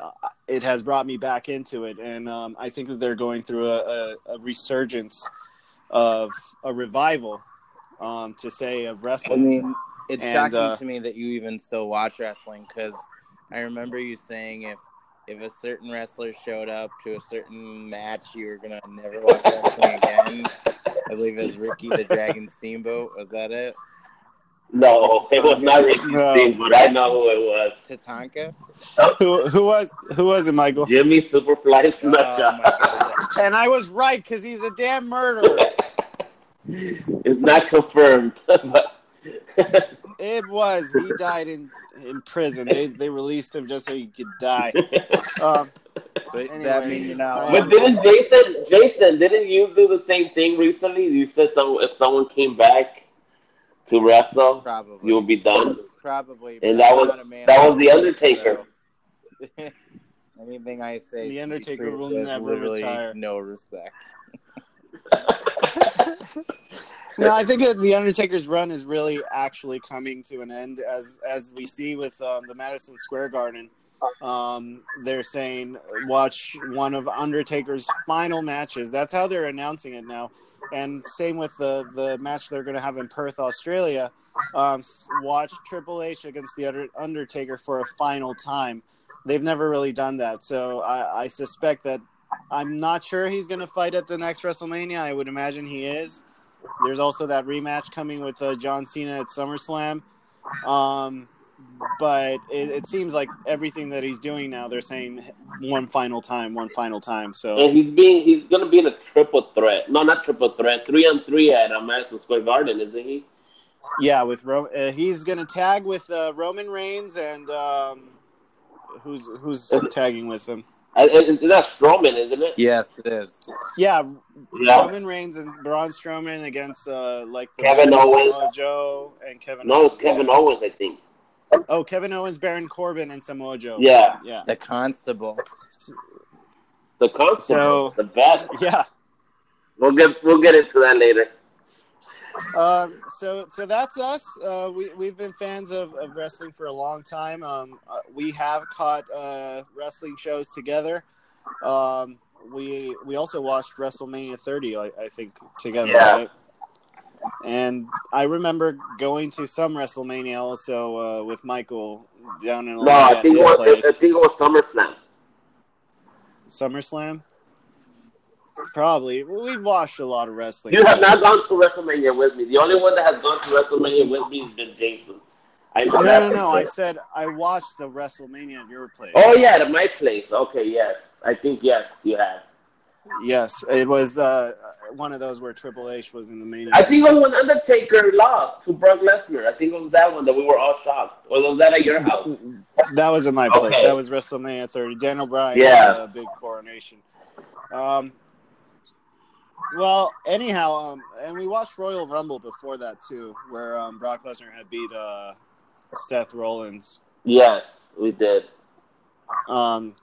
Uh, it has brought me back into it, and um, I think that they're going through a, a, a resurgence of a revival, um, to say, of I wrestling. mean, it's And, shocking uh, to me that you even still watch wrestling because I remember you saying if if a certain wrestler showed up to a certain match, you were gonna never watch wrestling again. I believe it was Ricky the Dragon Steamboat. Was that it? No, it was not Ricky No. Steamboat. I know who it was. Tatanka. who, who was who was it, Michael? Jimmy Superfly Oh Snuka. my god. And I was right because he's a damn murderer. it's not confirmed. but It was. He died in in prison. They they released him just so he could die. Um, But that means you're not. um, But didn't Jason, Jason, didn't you do the same thing recently? You said some, if someone came back to wrestle, Probably. you will be done. Probably. And that I'm was- man that was The Undertaker. so- Anything I say, The Undertaker true. will never literally retire. No respect. no, I think that the Undertaker's run is really actually coming to an end, as as we see with um, the Madison Square Garden. Um, they're saying watch one of Undertaker's final matches. That's how they're announcing it now. And same with the the match they're going to have in Perth, Australia. Um, watch Triple H against the Undertaker for a final time. They've never really done that, so I, I suspect that I'm not sure he's going to fight at the next WrestleMania. I would imagine he is. There's also that rematch coming with uh, John Cena at SummerSlam. Um, but it, it seems like everything that he's doing now, they're saying one final time, one final time. So And he's being, he's going to be in a triple threat. No, not triple threat. Three on three at uh, Madison Square Garden, isn't he? yeah, with Ro- uh, he's going to tag with uh, Roman Reigns and um, who's who's tagging with him. I, it, that's Strowman, isn't it? Yes, it is. Yeah, Yeah. Roman Reigns and Braun Strowman against uh, like Kevin Owens. Joe and Kevin. No, Owens. Kevin Owens, I think. Oh, Kevin Owens, Baron Corbin, and Samoa Joe. Yeah, yeah, The constable. the constable, So- the best. yeah. We'll get we'll get into that later. Um, so so that's us. Uh, we we've been fans of, of wrestling for a long time. Um, uh, we have caught uh, wrestling shows together. Um, we we also watched WrestleMania 30, I, I think, together. Yeah. Right? And I remember going to some WrestleMania also uh, with Michael down in No, Atlanta I think it was place. I think it was SummerSlam. SummerSlam. Probably. We've watched a lot of wrestling. You have not gone to WrestleMania with me. The only one that has gone to WrestleMania with me has been Jason. I know No, that no, for no. I said I watched the WrestleMania at your place. Oh yeah, at my place. Okay, yes. I think yes, you have. Yes, it was uh, one of those where Triple H was in the main. I think it was when Undertaker lost to Brock Lesnar. I think it was that one that we were all shocked. Or was that at your house? that was in my place. Okay. That was WrestleMania 30. Daniel Bryan. Yeah. had a big coronation. Um. Well, anyhow, um, and we watched Royal Rumble before that too, where um, Brock Lesnar had beat uh, Seth Rollins. Yes, we did. Um,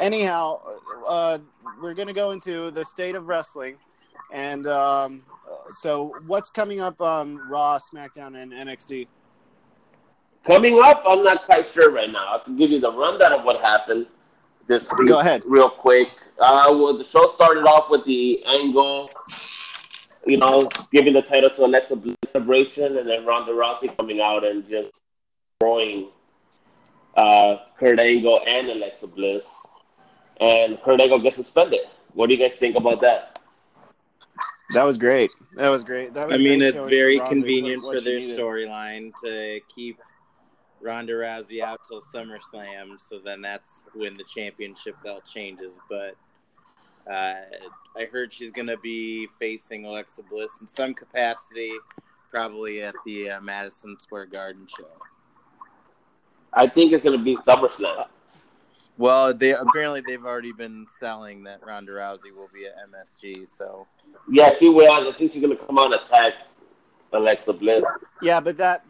anyhow, uh, we're going to go into the state of wrestling. And um, so, what's coming up on Raw, SmackDown, and NXT? Coming up, I'm not quite sure right now. I can give you the rundown of what happened this week. Go ahead. real quick. Uh, well, the show started off with the angle, you know, giving the title to Alexa Bliss celebration, and then Ronda Rousey coming out and just throwing uh, Kurt Angle and Alexa Bliss, and Kurt Angle gets suspended. What do you guys think about that? That was great. That was great. That was I mean, great it's very convenient what- what for their storyline to keep Ronda Rousey out till SummerSlam. So then that's when the championship belt changes. But uh, I heard she's going to be facing Alexa Bliss in some capacity, probably at the uh, Madison Square Garden show. I think it's going to be SummerSlam. Well, they apparently they've already been selling that Ronda Rousey will be at MSG. So Yeah, she will. I think she's going to come out and attack Alexa Bliss. Yeah, but that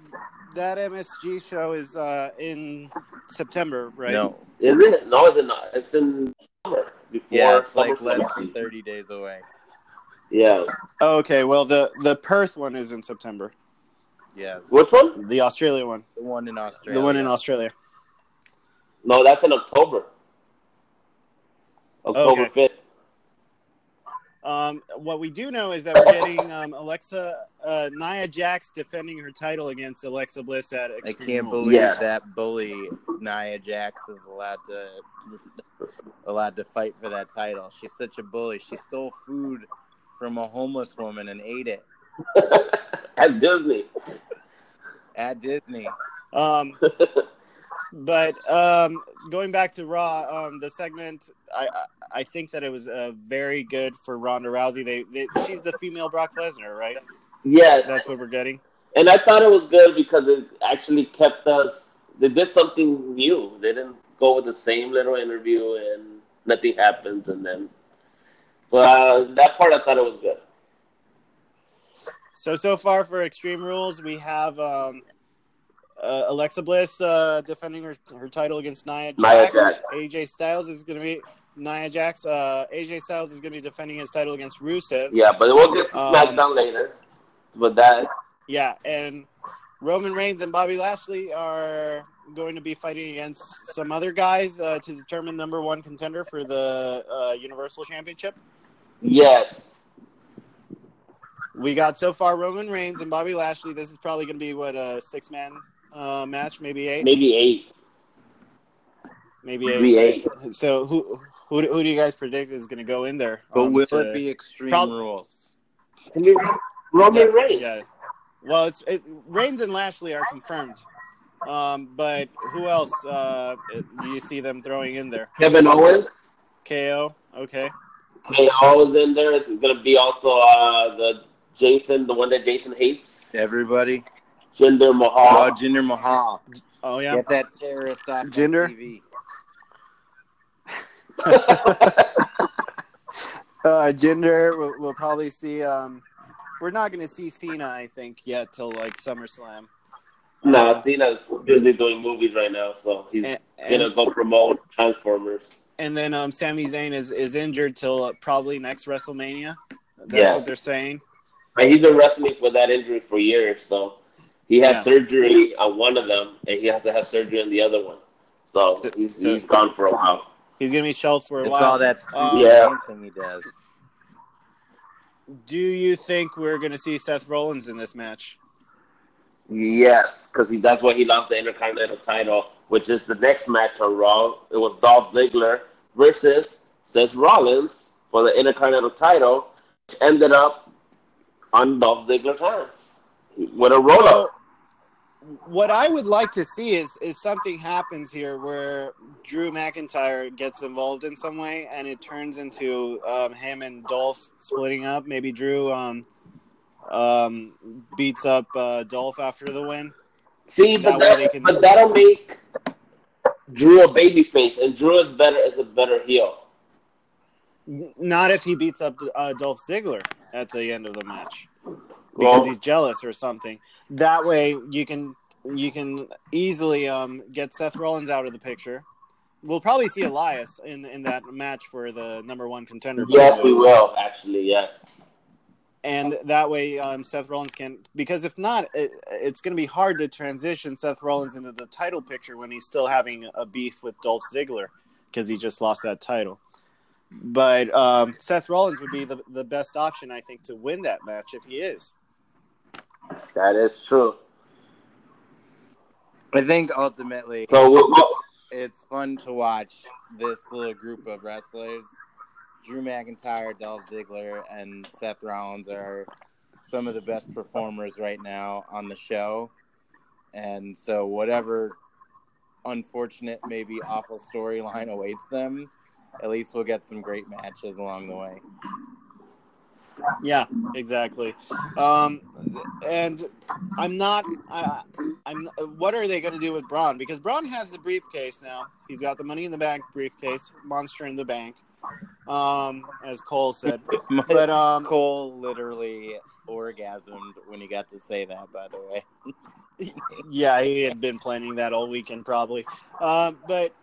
that MSG show is uh, in September, right? no, Is it? No, it's not. It's in summer before yeah, it's like SummerSlam. less than thirty days away. Yeah. Oh, okay. Well, the the Perth one is in September. Yes, Which one? The Australia one. the one in Australia. The one in Australia. No, that's in October. October Okay. 5th. Um, what we do know is that we're getting um, Alexa uh, Nia Jax defending her title against Alexa Bliss at Extreme I can't believe Yeah. that bully Nia Jax is allowed to allowed to fight for that title. She's such a bully. She stole food from a homeless woman and ate it At Disney. At Disney. Um, but um, going back to Raw, um, the segment I, I I think that it was uh, very good for Ronda Rousey. They, they she's the female Brock Lesnar, right? Yes. That's what we're getting. And I thought it was good because it actually kept us. They did something new. They didn't go with the same little interview and nothing happens, and then. So uh, that part I thought it was good. So so far for Extreme Rules, we have um, uh, Alexa Bliss uh, defending her, her title against Nia Jax. Nia Jax. AJ Styles is going to be Nia Jax. Uh, AJ Styles is going to be defending his title against Rusev. Yeah, but we'll get to Um, SmackDown later. But that, Yeah, and Roman Reigns and Bobby Lashley are going to be fighting against some other guys uh, to determine number one contender for the uh, Universal Championship. yes. We got so far Roman Reigns and Bobby Lashley. This is probably going to be what a six man uh, match, maybe eight, Maybe eight. maybe Maybe eight. eight. So who who do- who do you guys predict is going to go in there? But um, will to- it be Extreme prob- Rules? Can you, Roman Reigns. Yeah. Well, it's it, Reigns and Lashley are confirmed. Um, but who else uh, do you see them throwing in there? Kevin Owens. KO. Okay. KO is in there. It's going to be also uh, the Jason, the one that Jason hates. Everybody. Jinder Oh, Mahal. Jinder Mahal. Oh yeah. Get that terrorist off Jinder? TV. uh, Jinder, we'll, we'll probably see. Um, we're not going to see Cena, I think, yet till like SummerSlam. Nah, Cena's busy doing movies right now, so he's And, gonna and, go promote Transformers. and then um, Sami Zayn is, is injured till uh, probably next WrestleMania. That's Yes. what they're saying. And he's been wrestling for that injury for years, so he had Yeah. surgery on one of them, and he has to have surgery on the other one. So So- he's, so- he's gone for a while. He's going to be shelved for a It's while. all that Um, stupid Yeah. dancing he does. Do you think we're going to see Seth Rollins in this match? Yes, because that's why he lost the Intercontinental title, which is the next match on Raw. It was Dolph Ziggler versus Seth Rollins for the Intercontinental title, which ended up on Dolph Ziggler's hands with a roll So, up. what I would like to see is is something happens here where Drew McIntyre gets involved in some way, and it turns into um, him and Dolph splitting up. Maybe Drew um, um, beats up uh, Dolph after the win. See, that but, that, can... but that'll make Drew a babyface, and Drew is better as a better heel. Not if he beats up uh, Dolph Ziggler at the end of the match because Well- he's jealous or something. That way you can you can easily um, get Seth Rollins out of the picture. We'll probably see Elias in in that match for the number one contender. Yes, we will. Actually, yes. and that way um, Seth Rollins can because if not, it, it's going to be hard to transition Seth Rollins into the title picture when he's still having a beef with Dolph Ziggler because he just lost that title. But um, Seth Rollins would be the the best option, I think, to win that match if he is. That is true. I think ultimately So we'll go. it's fun to watch this little group of wrestlers. Drew McIntyre, Dolph Ziggler, and Seth Rollins are some of the best performers right now on the show. And so, whatever unfortunate, maybe awful storyline awaits them, at least we'll get some great matches along the way. Yeah, exactly. Um, and I'm not. I, I'm. What are they going to do with Braun? Because Braun has the briefcase now. He's got the Money in the Bank briefcase, Monster in the Bank, um, as Cole said. But um, Cole literally orgasmed when he got to say that. By the way, yeah, he had been planning that all weekend probably. Um, but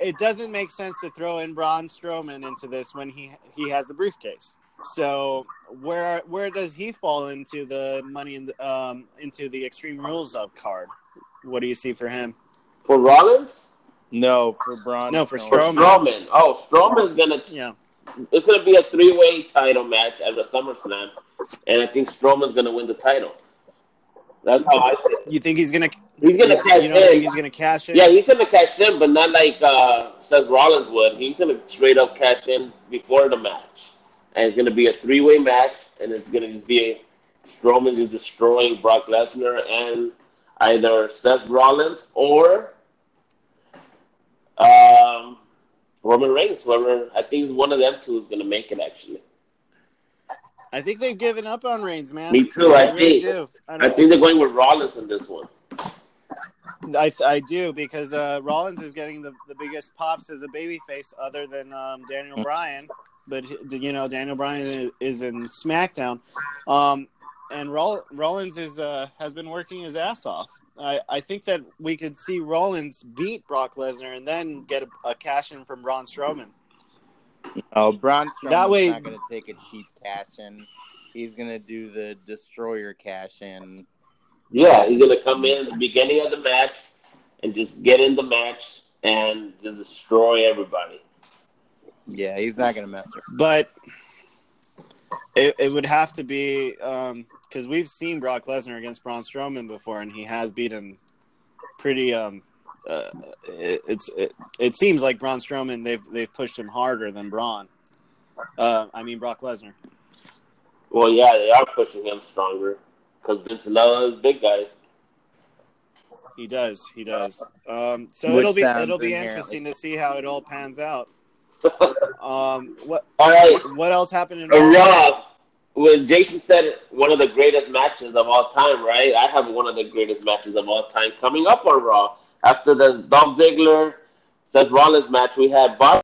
it doesn't make sense to throw in Braun Strowman into this when he he has the briefcase. So where where does he fall into the money in the, um into the Extreme Rules of card? What do you see for him? For Rollins? no for Braun. No, for For Strowman. Strowman. Oh, Strowman's gonna Yeah, it's gonna be a three way title match at the SummerSlam. And I think Strowman's gonna win the title. That's how I see it. you think he's gonna? He's gonna you, cash you in. he's gonna cash in? Yeah, he's gonna cash in, but not like uh, Seth Rollins would. He's gonna straight up cash in before the match, and it's gonna be a three way match, and it's gonna just be a Strowman is destroying Brock Lesnar and either Seth Rollins or um, Roman Reigns. Whoever I think one of them two is gonna make it. Actually, I think they've given up on Reigns, man. Me too, I I really think. do. I, I think they're going with Rollins in this one. I, I do because uh, Rollins is getting the, the biggest pops as a babyface, other than um, Daniel Bryan. But you know, Daniel Bryan is in SmackDown, um, and Roll, Rollins is uh, has been working his ass off. I, I think that we could see Rollins beat Brock Lesnar and then get a, a cash in from Braun Strowman. Oh, Braun Strowman's That way- not going to take a cheap cash in. He's going to do the destroyer cash in. Yeah, he's gonna come in at the beginning of the match and just get in the match and just destroy everybody. Yeah, he's not going to mess around. But it, it would have to be because we've seen Brock Lesnar against Braun Strowman before, and he has beaten pretty. Um, uh, it, it's it, it seems like Braun Strowman they've they've pushed him harder than Braun. Uh, I mean Brock Lesnar. Well, yeah, they are pushing him stronger because Vince loves big guys. He does. He does. Um, so Which it'll be it'll be inherently- interesting to see how it all pans out. Um, what All right, what else happened in a Raw. When Jason said one of the greatest matches of all time, right? I have one of the greatest matches of all time coming up on Raw. After the Dolph Ziggler Seth Rollins match, we had Bob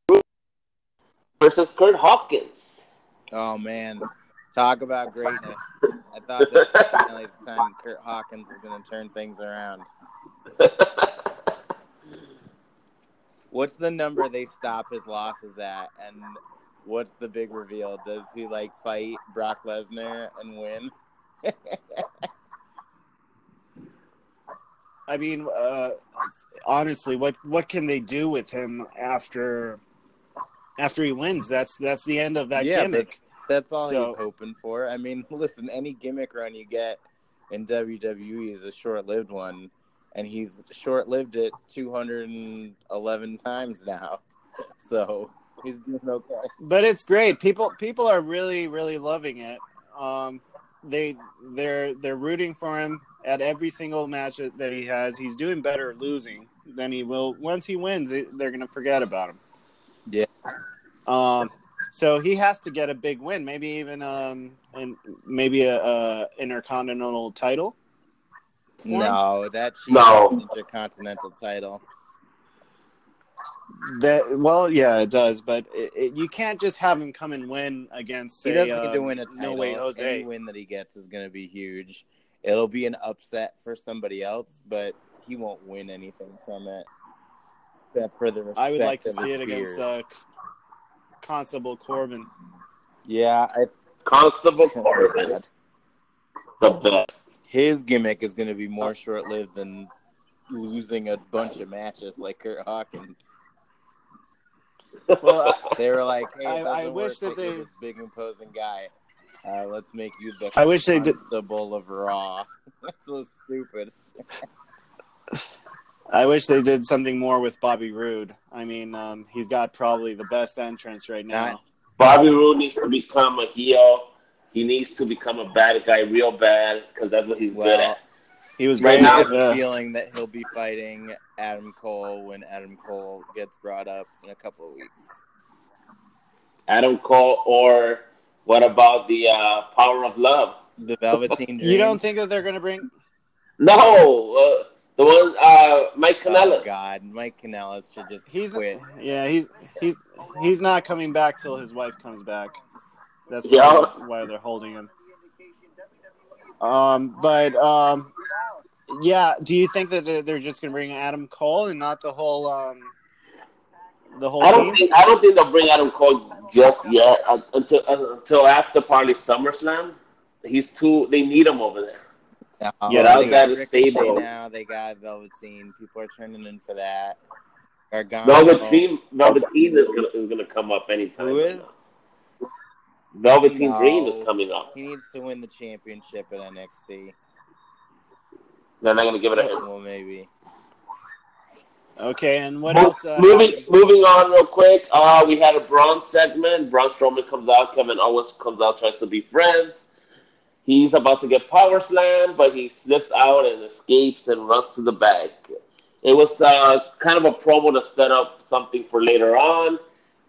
versus Kurt Hawkins. Oh man, talk about greatness! I thought this was finally the time Kurt Hawkins is going to turn things around. What's the number they stop his losses at, and what's the big reveal? Does he like fight Brock Lesnar and win? I mean, uh, honestly, what what can they do with him after after he wins? That's that's the end of that Yeah, gimmick. That's all So- he's hoping for. I mean, listen, any gimmick run you get in WWE is a short-lived one, and he's short-lived it 211 times now. So he's doing okay. But it's great. People people are really really loving it. Um, they they're they're rooting for him at every single match that that he has. He's doing better losing than he will once he wins. They're gonna forget about him. Yeah. Um. So he has to get a big win, maybe even um, and maybe a, a intercontinental title. him? No, that cheap No. intercontinental title. That well, yeah, it does, but it, it, you can't just have him come and win against. He doesn't get uh, to win a title. No way, Jose. Any win that he gets is going to be huge. It'll be an upset for somebody else, but he won't win anything from it. Except for the I would like to see his it against uh, Constable Corbin. Yeah, I, Constable Corbin, the best. his gimmick is going to be more short-lived than losing a bunch of matches like Kurt Hawkins. Well, They were like, "Hey, I- I wish that they- this big imposing guy. Uh, let's make you the I wish they did- constable of Raw." That's so stupid. I wish they did something more with Bobby Roode. I mean, um, he's got probably the best entrance right now. Bobby Roode needs to become a heel. He needs to become a bad guy real bad because that's what he's good at. He was Right now- I at have a the- feeling that he'll be fighting Adam Cole when Adam Cole gets brought up in a couple of weeks. Adam Cole or what about the uh, Power of Love? The Velveteen Dream. you don't think that they're going to bring? No, uh, the one uh, Mike Kanellis. Oh God, Mike Kanellis should just He's quit. yeah, he's he's he's not coming back till his wife comes back. That's why, Yeah. why they're holding him. Um, but um, yeah. Do you think that they're- they're just going to bring Adam Cole and not the whole um, the whole I don't team? think I don't think they'll bring Adam Cole just yet uh, until uh, until after probably SummerSlam. He's too. They need him over there. Now, Yeah, that- was that got is Ricochet stable. Now they got Velveteen. People are turning in for that. Gargano. Velveteen, Velveteen is gonna is gonna come up anytime. Who is? Velveteen No. Dream is coming up. He needs to win the championship at NXT. They're not gonna give it a him. Well, maybe. Okay, and what Mo- else? Uh, moving moving on real quick. Uh, we had a Braun segment. Braun Strowman comes out. Kevin Owens comes out, tries to be friends. He's about to get power slammed, but he slips out and escapes and runs to the back. It was uh, kind of a promo to set up something for later on.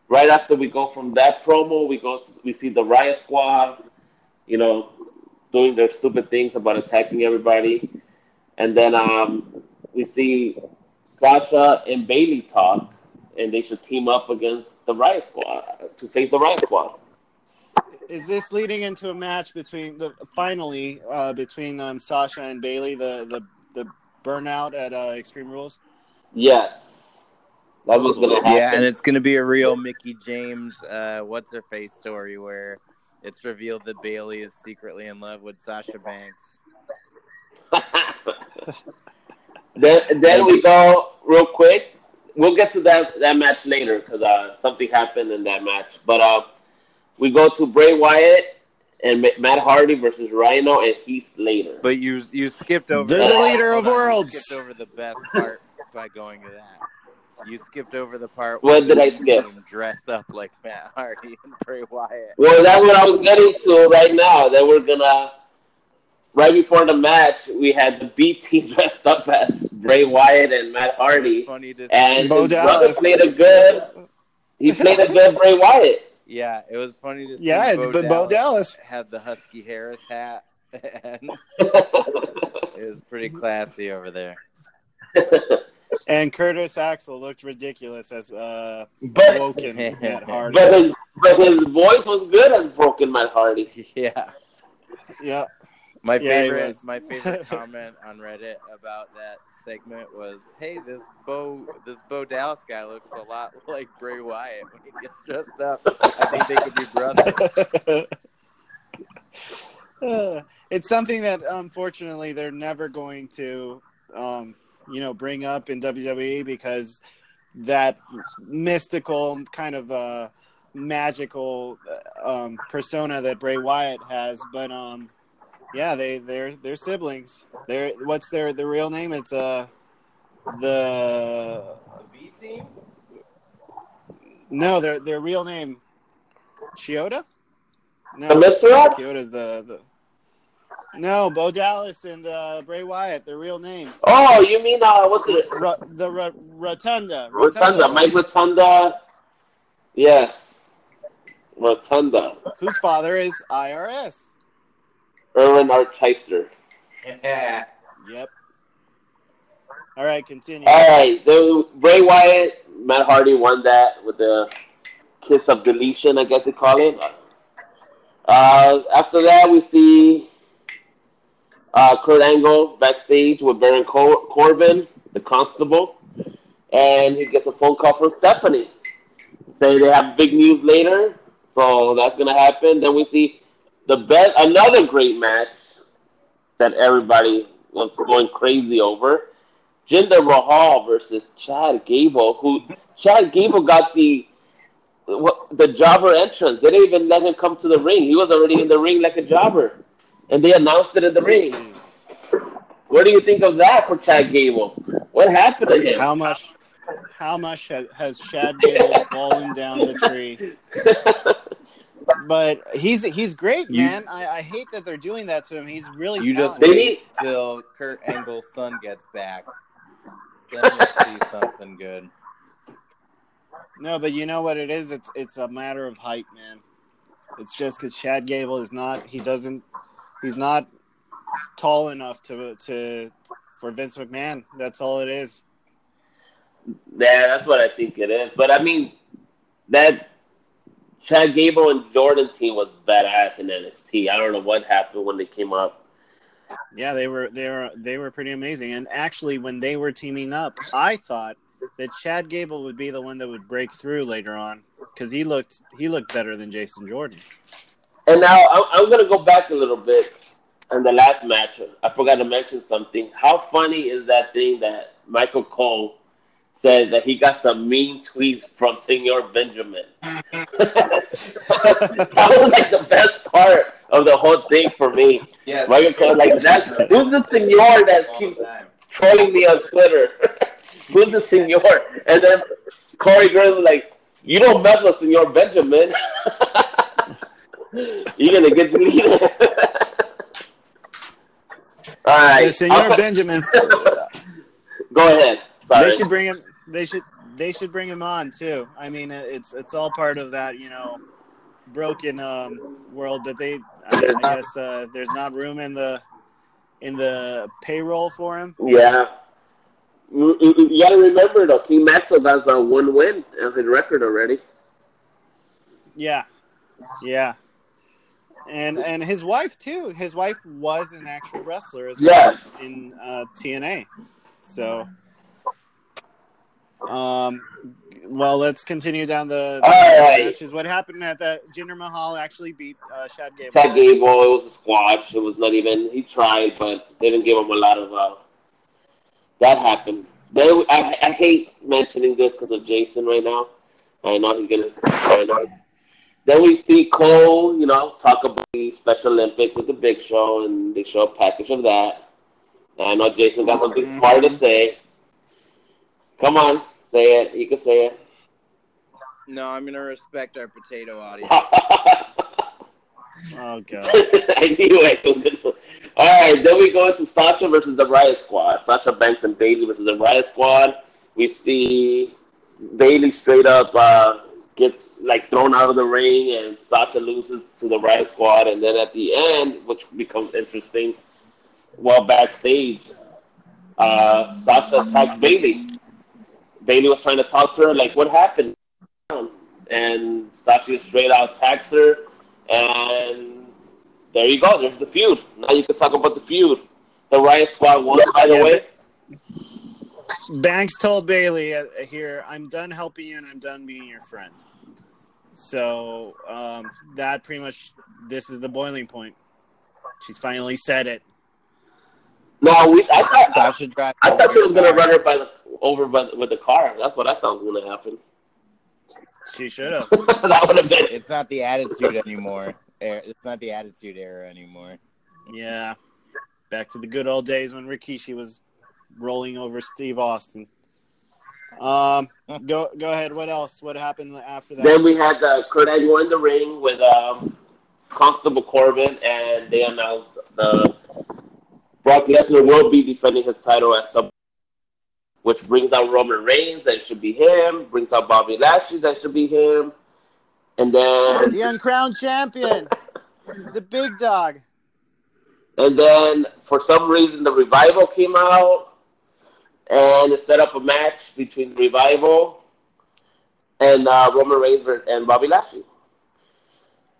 Right after we go from that promo, we go we see the Riot Squad, you know, doing their stupid things about attacking everybody, and then um, we see Sasha and Bayley talk, and they should team up against the Riot Squad to face the Riot Squad. Is this leading into a match between the finally uh, between um, Sasha and Bayley, the the the burnout at uh, Extreme Rules? Yes, that was gonna happen. Yeah, and it's going to be a real Mickie James, uh, what's her face story where it's revealed that Bayley is secretly in love with Sasha Banks. then then we go real quick. We'll get to that that match later because uh, something happened in that match. But uh, we go to Bray Wyatt and Matt Hardy versus Rhino and Heath Slater. But you you skipped over They're the leader of on, you worlds. skipped over the best part by going to that. You skipped over the part What did I they skip? him Dress up like Matt Hardy and Bray Wyatt. Well, that's what I was getting to right now. That we're gonna right before the match, we had the B team dressed up as Bray Wyatt and Matt Hardy, Funny to and Bo his brother Dallas. played a good. He played a good Bray Wyatt. Yeah, it was funny to see. Yeah, it's Bo but Bo Dallas. had the Husky Harris hat, and it was pretty classy over there. And Curtis Axel looked ridiculous as uh, But Woken Matt Hardy. but his but his voice was good as broken Matt Hardy. Yeah. Yeah, My Yeah, favorite, my favorite comment on Reddit about that segment was, "Hey, this Bo, this Bo Dallas guy looks a lot like Bray Wyatt when he gets dressed up. I think they could be brothers." Uh, it's something that unfortunately they're never going to, um, you know, bring up in WWE because that mystical kind of uh, magical uh, um, persona that Bray Wyatt has. But um, yeah, they they're they're siblings. They're what's their the real name? It's uh the B team. no their their real name Chioda. No, The Miztourage? Chioda's the the. No, Bo Dallas and uh, Bray Wyatt, their real names. Oh, you mean uh, what's it? Ro- the Ro- Rotunda. Rotunda, Mike Rotunda. Yes, Rotunda. whose father is IRS. Irwin R. Schyster. Yeah. Yep. All right, continue. All right, the Bray Wyatt, Matt Hardy won that with the kiss of deletion, I guess they call it. Uh, after that, we see uh, Kurt Angle backstage with Baron Cor- Corbin, the constable, and he gets a phone call from Stephanie. saying they have big news later, so that's gonna happen. Then we see the best, another great match that everybody was going crazy over. Jinder Mahal versus Chad Gable, who Chad Gable got the the jobber entrance. They didn't even let him come to the ring. He was already in the ring like a jobber, and they announced it in the ring. What do you think of that for Chad Gable? What happened to him? How much? How much ha- has Chad Gable fallen down the tree? But he's he's great, You- man. I, I hate that they're doing that to him. He's really You just talented. They wait till Kurt Angle's son gets back. Then you'll see something good. No, but you know what it is? It's it's a matter of height, man. It's just because Chad Gable is not. He doesn't. He's not tall enough to to for Vince McMahon. That's all it is. Yeah, that's what I think it is. But I mean, that Chad Gable and Jordan team was badass in NXT. I don't know what happened when they came up. Yeah, they were they were they were pretty amazing. And actually, when they were teaming up, I thought that Chad Gable would be the one that would break through later on because he looked he looked better than Jason Jordan. And now I'm, I'm going to go back a little bit in the last match. I forgot to mention something. How funny is that thing that Michael Cole said that he got some mean tweets from Senor Benjamin? that was like the best part of the whole thing for me. Yes. Michael Cole, like that. Who's the senor that keeps trolling me on Twitter? Who's the senor? And then Corey Graves was like, "You don't mess with Senor Benjamin. You're gonna get deleted." All right, The Senor Benjamin. Go ahead. Sorry. They should bring him. They should. They should bring him on too. I mean, it's it's all part of that, you know, broken um, world. That they, I, I guess, uh, there's not room in the in the payroll for him. Yeah. You, you- you gotta remember though, King Maxel has a one win on his record already. Yeah, yeah. And and his wife too. His wife was an actual wrestler as well Yes. in uh, TNA. So, um, well, let's continue down the, the right. matches. What happened at that? Jinder Mahal actually beat uh, Shad Gable. Chad Gable, it was a squash. It was not even. He tried, but they didn't give him a lot of. Uh, that happened. They, I, I hate mentioning this because of Jason right now. I know he's gonna. I know. Then we see Cole, you know, talk about the Special Olympics with the Big Show, and they show a package of that. And I know Jason got something smart to say. Come on, say it. You can say it. No, I'm gonna respect our potato audience. Oh god. I knew it. All right, then we go into Sasha versus the Riot Squad. Sasha Banks and Bayley versus the Riot Squad. We see Bayley straight up uh, gets like thrown out of the ring, and Sasha loses to the Riot Squad. And then at the end, which becomes interesting, while backstage, uh, Sasha attacks Bayley. Bayley was trying to talk to her, like, what happened? And Sasha straight out attacks her, and there you go. There's the feud. Now you can talk about the feud. The Riot Squad won, by the Yeah, way. Banks told Bayley uh, here, "I'm done helping you, and I'm done being your friend." So um, that pretty much this is the boiling point. She's finally said it. No, we. I thought. Sasha drives. I thought she was gonna run her by the, over by the, with the car. That's what I thought was gonna happen. She should have. that would have been. It's not the attitude anymore. Er- It's not the attitude era anymore. yeah, back to the good old days when Rikishi was rolling over Steve Austin. Um, go go ahead. What else? What happened after that? Then we had uh, Kurt Angle in the ring with um, Constable Corbin, and they announced the Brock Lesnar will be defending his title at some, which brings out Roman Reigns. That should be him. Brings out Bobby Lashley. That should be him. And then the uncrowned champion, the big dog. And then for some reason the revival came out and it set up a match between revival and uh, Roman Reigns and Bobby Lashley.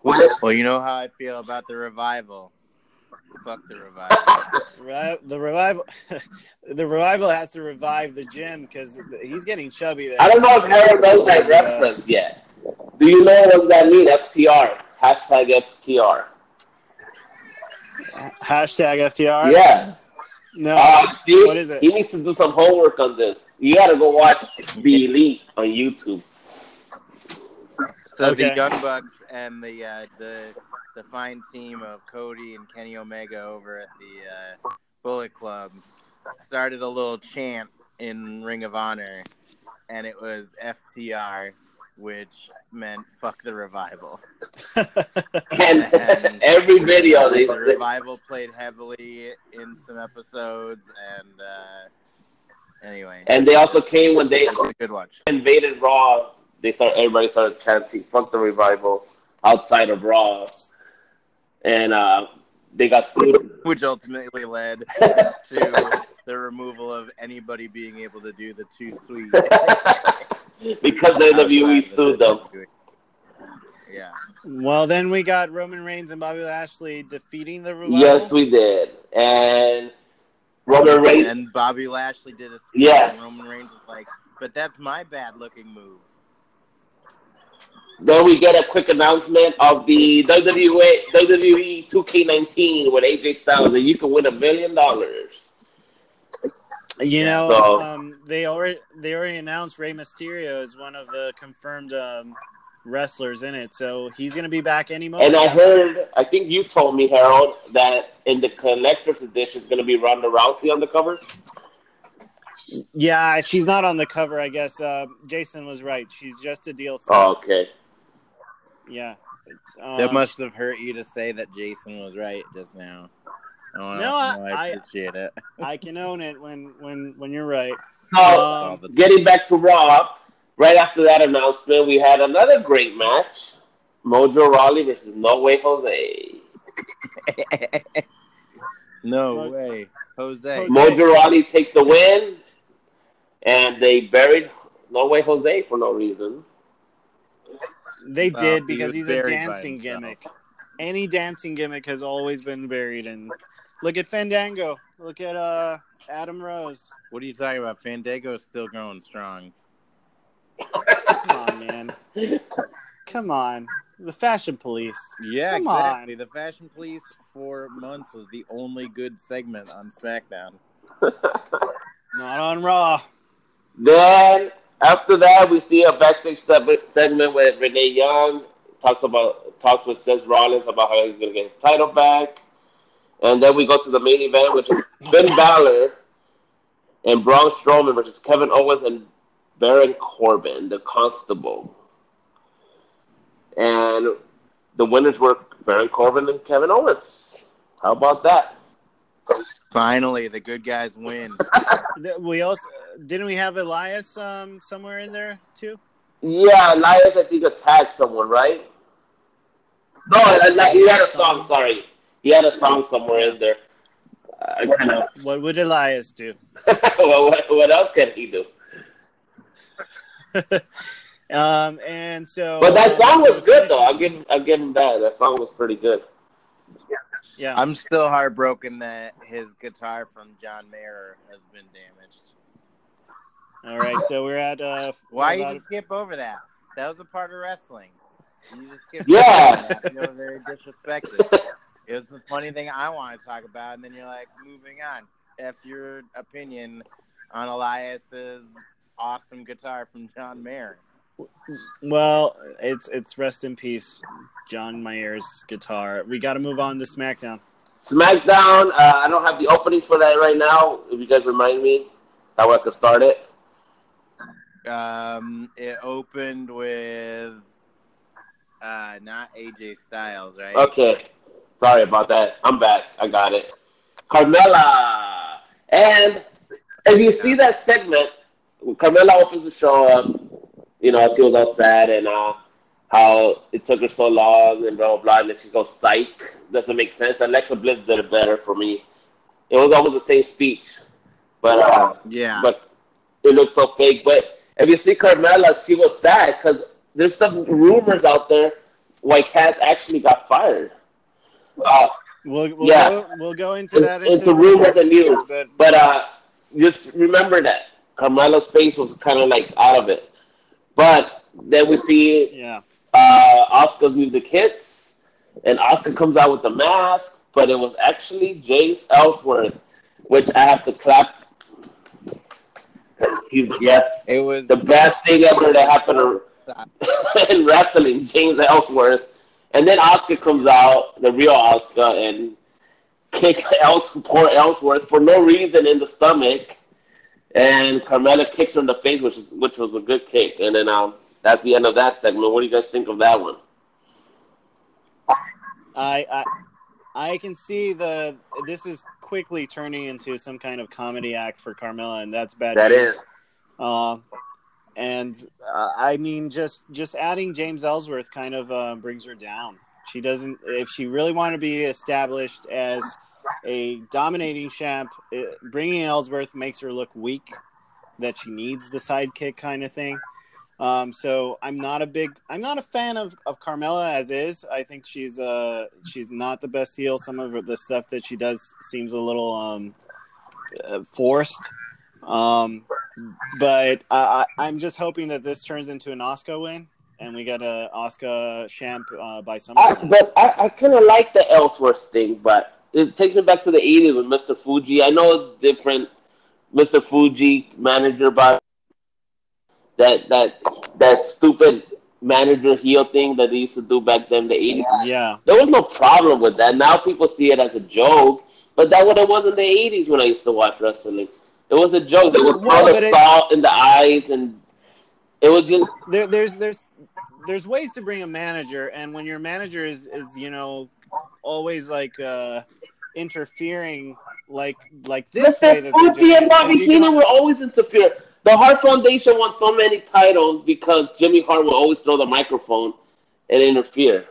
Which Well, you know how I feel about the revival. Fuck the revival. Right, the revival, the revival has to revive the gym because he's getting chubby there. I don't know if Aaron knows that reference yet. Do you know what does that mean? FTR. Hashtag FTR. Hashtag FTR. Yeah. No. Uh, see, what is it? He needs to do some homework on this. You got to go watch The Elite on YouTube. So Okay. the Young Bucks and the uh, the the fine team of Cody and Kenny Omega over at the uh, Bullet Club started a little chant in Ring of Honor, and it was FTR, which meant "fuck the revival." And every video, they, the revival played heavily in some episodes, and uh, anyway, and they also came when they it was a good watch. invaded Raw. They started, everybody started chanting "fuck the revival" outside of Raw, and uh, they got sued. which ultimately led to the removal of anybody being able to do the two sweet because the WWE sued them. Yeah, well, then we got Roman Reigns and Bobby Lashley defeating the revival. Yes, we did, and Roman Reigns. and Bobby Lashley did a speech, Yes. and Roman Reigns was like, "But that's my bad looking move." Then we get a quick announcement of the WWE WWE 2K19 with AJ Styles, and you can win a million dollars. You know, So- um, they already they already announced Rey Mysterio is one of the confirmed um, wrestlers in it, so he's going to be back any moment. And I heard, I think you told me, Harold, that in the collector's edition, is going to be Ronda Rousey on the cover. yeah, she's not on the cover. I guess uh, Jason was right. She's just a DLC. Oh, okay. Yeah. Um, that must have hurt you to say that Jason was right just now. Oh, No, I- I, I- appreciate it. I can own it when when when you're right. So, All the time. getting back to Raw, right after that announcement, we had another great match Mojo Rawley versus No Way Jose. no Mo- way, Jose. Jose. Mojo Rawley takes the win, and they buried No Way Jose for no reason. They Well, did because was he's a dancing gimmick. Any dancing gimmick has always been buried in. Look at Fandango. Look at uh Adam Rose. What are you talking about? Fandango is still going strong. Come on, man. Come on. The fashion police. Yeah, Come exactly. The Fashion Police for months was the only good segment on SmackDown. Not on Raw. Then after that, we see a backstage seg- segment where Renee Young talks about talks with Seth Rollins about how he's gonna get his title back, and then we go to the main event, which is Finn Balor and Braun Strowman versus Kevin Owens and Baron Corbin, the Constable, and the winners were Baron Corbin and Kevin Owens. How about that? Finally, the good guys win. We also didn't we have Elias um somewhere in there too? Yeah, Elias, I think attacked someone, right? No, Eli- he had a song. Sorry, he had a song somewhere in there. I kind of. What would Elias do? well, what, what else can he do? um, and so, But that song was good though. I'll give I'll give him that. That song was pretty good. Yeah. Yeah, I'm still heartbroken that his guitar from John Mayer has been damaged. All right. So we're at uh, Why about- you just skip over that? That was a part of wrestling. You just skipped Yeah. over that. I feel very disrespected. It was the funny thing I want to talk about, and then you're like, moving on. F your opinion on Elias's awesome guitar from John Mayer. Well, it's it's rest in peace, John Mayer's guitar. We got to move on to SmackDown. SmackDown. Uh, I don't have the opening for that right now. If you guys remind me, that way I could start it. Um, it opened with uh, not AJ Styles, right? Okay. Sorry about that. I'm back. I got it. Carmella. And if you see that segment, Carmella opens the show up. You know, she was all sad and uh, how it took her so long and blah, blah, blah. And then she goes, psych. Doesn't make sense. Alexa Bliss did it better for me. It was almost the same speech. But, uh, Yeah. but it looks so fake. But if you see Carmella, she was sad because there's some rumors out there why Cat actually got fired. Uh, We'll we'll, Yeah. go, we'll go into that It's the rumors and news. but but uh, just remember that Carmella's face was kind of like out of it. But then we see yeah, uh, Asuka's music hits, and Asuka comes out with the mask, but it was actually James Ellsworth, which I have to clap. He's yes, it was the best thing ever that happened in wrestling, James Ellsworth. And then Asuka comes out, the real Asuka, and kicks Els- poor Ellsworth for no reason in the stomach. And Carmella kicks her in the face, which is, which was a good kick. And then um, that's the end of that segment. What do you guys think of that one? I I I can see the this is quickly turning into some kind of comedy act for Carmella, and that's bad. That news. is. Um, and uh, I mean, just just adding James Ellsworth kind of uh, brings her down. She doesn't. If she really wanted to be established as a dominating champ, it, bringing Ellsworth makes her look weak. That she needs the sidekick kind of thing. Um, so I'm not a big, I'm not a fan of, of Carmella as is. I think she's uh she's not the best heel. Some of the stuff that she does seems a little um uh, forced. Um, but I, I, I'm just hoping that this turns into an Asuka win, and we get a Asuka champ uh, by SummerSlam. but I, I kind of like the Ellsworth thing, but it takes me back to the 80s with Mr. Fuji. I know it's different. Mr. Fuji manager, but that that that stupid manager heel thing that they used to do back then, the 80s. Yeah, There was no problem with that. Now people see it as a joke, but that what it was in the 80s when I used to watch wrestling. It was a joke. They would Well, throw but the it- salt in the eyes, and it was just there, there's there's there's ways to bring a manager, and when your manager is is you know always like uh interfering like like this way Mr. that they're doing, and Bobby if Heenan were always interfere. The Hart Foundation won so many titles because Jimmy Hart would always throw the microphone and interfere.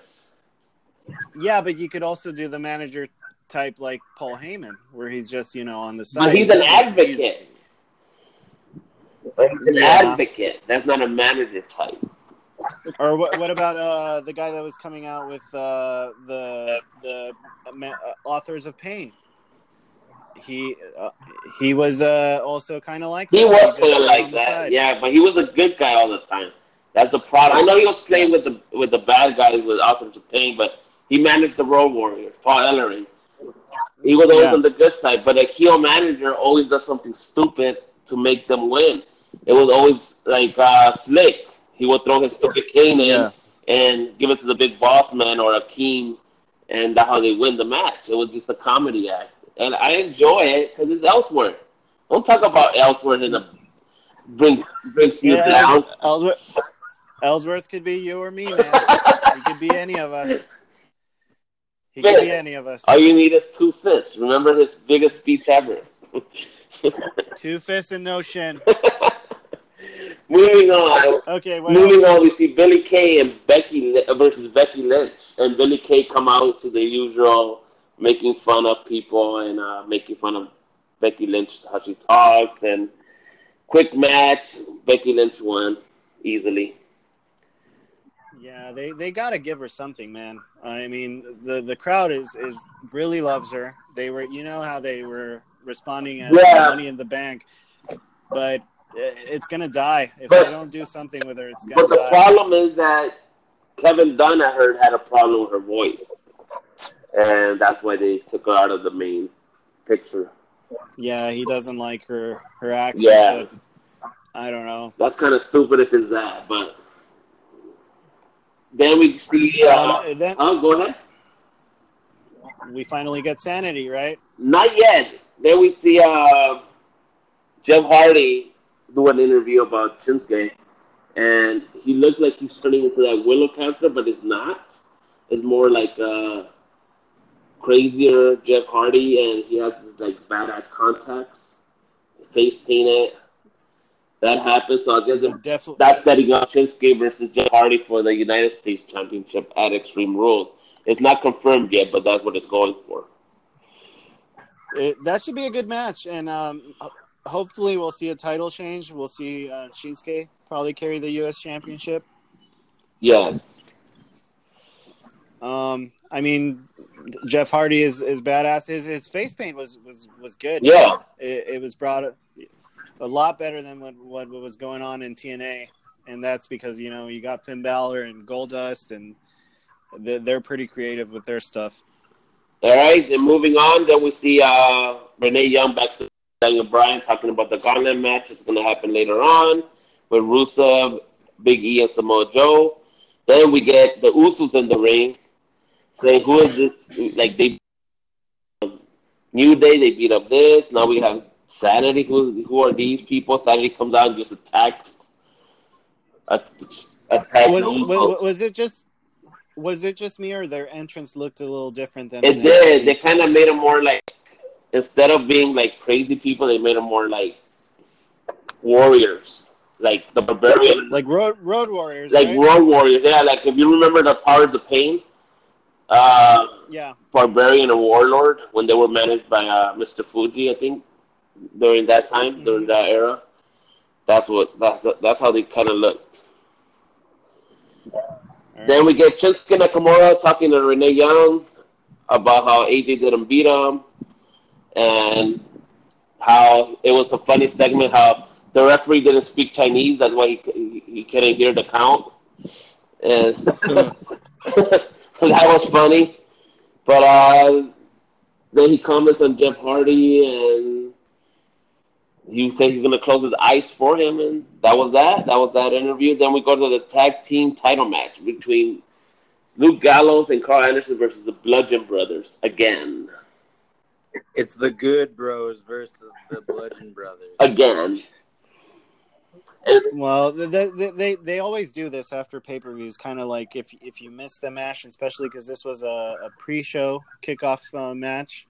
Yeah, but you could also do the manager type like Paul Heyman, where he's just you know on the side. But he's an advocate. But he's an Yeah. advocate. That's not a manager type. Or what? What about uh, the guy that was coming out with uh, the the uh, authors of Pain? He uh, he was uh, also kind of like He that. was kind of like that, yeah. But he was a good guy all the time. That's the problem. I know he was playing with the with the bad guys with of Pain, but he managed the Road Warriors, Paul Ellering. He was always Yeah. on the good side, but a heel manager always does something stupid to make them win. It was always like uh, Slick. He would throw his stupid cane in Yeah. and give it to the big boss man or Akeem, and that's how they win the match. It was just a comedy act, and I enjoy it because it's Ellsworth. Don't talk about Ellsworth in a bring brings you Yeah, down. Ellsworth, Ellsworth could be you or me, man. he could be any of us. He could be any of us. All you need is two fists. Remember his biggest speech ever. Two fists and no shin. Moving on. Okay, Moving else? on, we see Billie Kay and Becky versus Becky Lynch, and Billie Kay come out to the usual making fun of people and uh, making fun of Becky Lynch how she talks, and quick match. Becky Lynch won easily. Yeah, they, they got to give her something, man. I mean, the the crowd is is really loves her. They were, you know, how they were responding at Yeah. Money in the Bank, but it's gonna die if But- they don't do something with her. It's gonna But the die. problem is that Kevin Dunn, I heard, had a problem with her voice, and that's why they took her out of the main picture. yeah, he doesn't like her her accent. Yeah. I don't know. That's kind of stupid if it's that, but then we see. Uh, Um, then oh, go ahead. we finally get Sanity, right? Not yet. Then we see uh, Jeff Hardy do an interview about Shinsuke, and he looks like he's turning into that Willow character, but it's not. It's more like a crazier Jeff Hardy, and he has this like badass contacts, face painted. That happened, so I guess it, Definitely. that's setting up Shinsuke versus Jeff Hardy for the United States Championship at Extreme Rules. It's not confirmed yet, but that's what it's going for. It, that should be a good match, and um, hopefully we'll see a title change. We'll see uh, Shinsuke probably carry the U.S. Championship. Yes. Um, I mean, Jeff Hardy is, is badass. His his face paint was was was good. Yeah. it, it was brought a, a lot better than what, what was going on in TNA, and that's because you know you got Finn Balor and Goldust, and they're, they're pretty creative with their stuff. All right, and moving on, then we see uh, Renee Young back to Daniel Bryan talking about the gauntlet match. It's going to happen later on with Rusev, Big E, and Samoa Joe. Then we get the Usos in the ring saying, "Who is this?" Like they New Day, they beat up this. Now we have Sanity. Who who are these people? Sanity comes out and just attacks. Attacks Was, was was it just was it just me or their entrance looked a little different than It did. They kind of made them more like instead of being like crazy people, they made them more like warriors, like the barbarian, like road road warriors, like right? road warriors. Yeah, like if you remember the Powers of the Pain, uh, yeah, barbarian and warlord when they were managed by uh, Mr. Fuji, I think during that time, during that era. That's what that's that's how they kind of looked. All Then we get Shinsuke Nakamura talking to Renee Young about how AJ didn't beat him and how it was a funny segment how the referee didn't speak Chinese. That's why he, he, he couldn't hear the count. And that was funny. But uh, then he comments on Jeff Hardy and he said he's going to close his eyes for him. And that was that. That was that interview. Then we go to the tag team title match between Luke Gallows and Karl Anderson versus the Bludgeon Brothers again. It's the Good Bros versus the Bludgeon Brothers. Again. Well, they, they they they always do this after pay per views, kind of like if if you miss the match, especially because this was a, a pre show kickoff uh, match,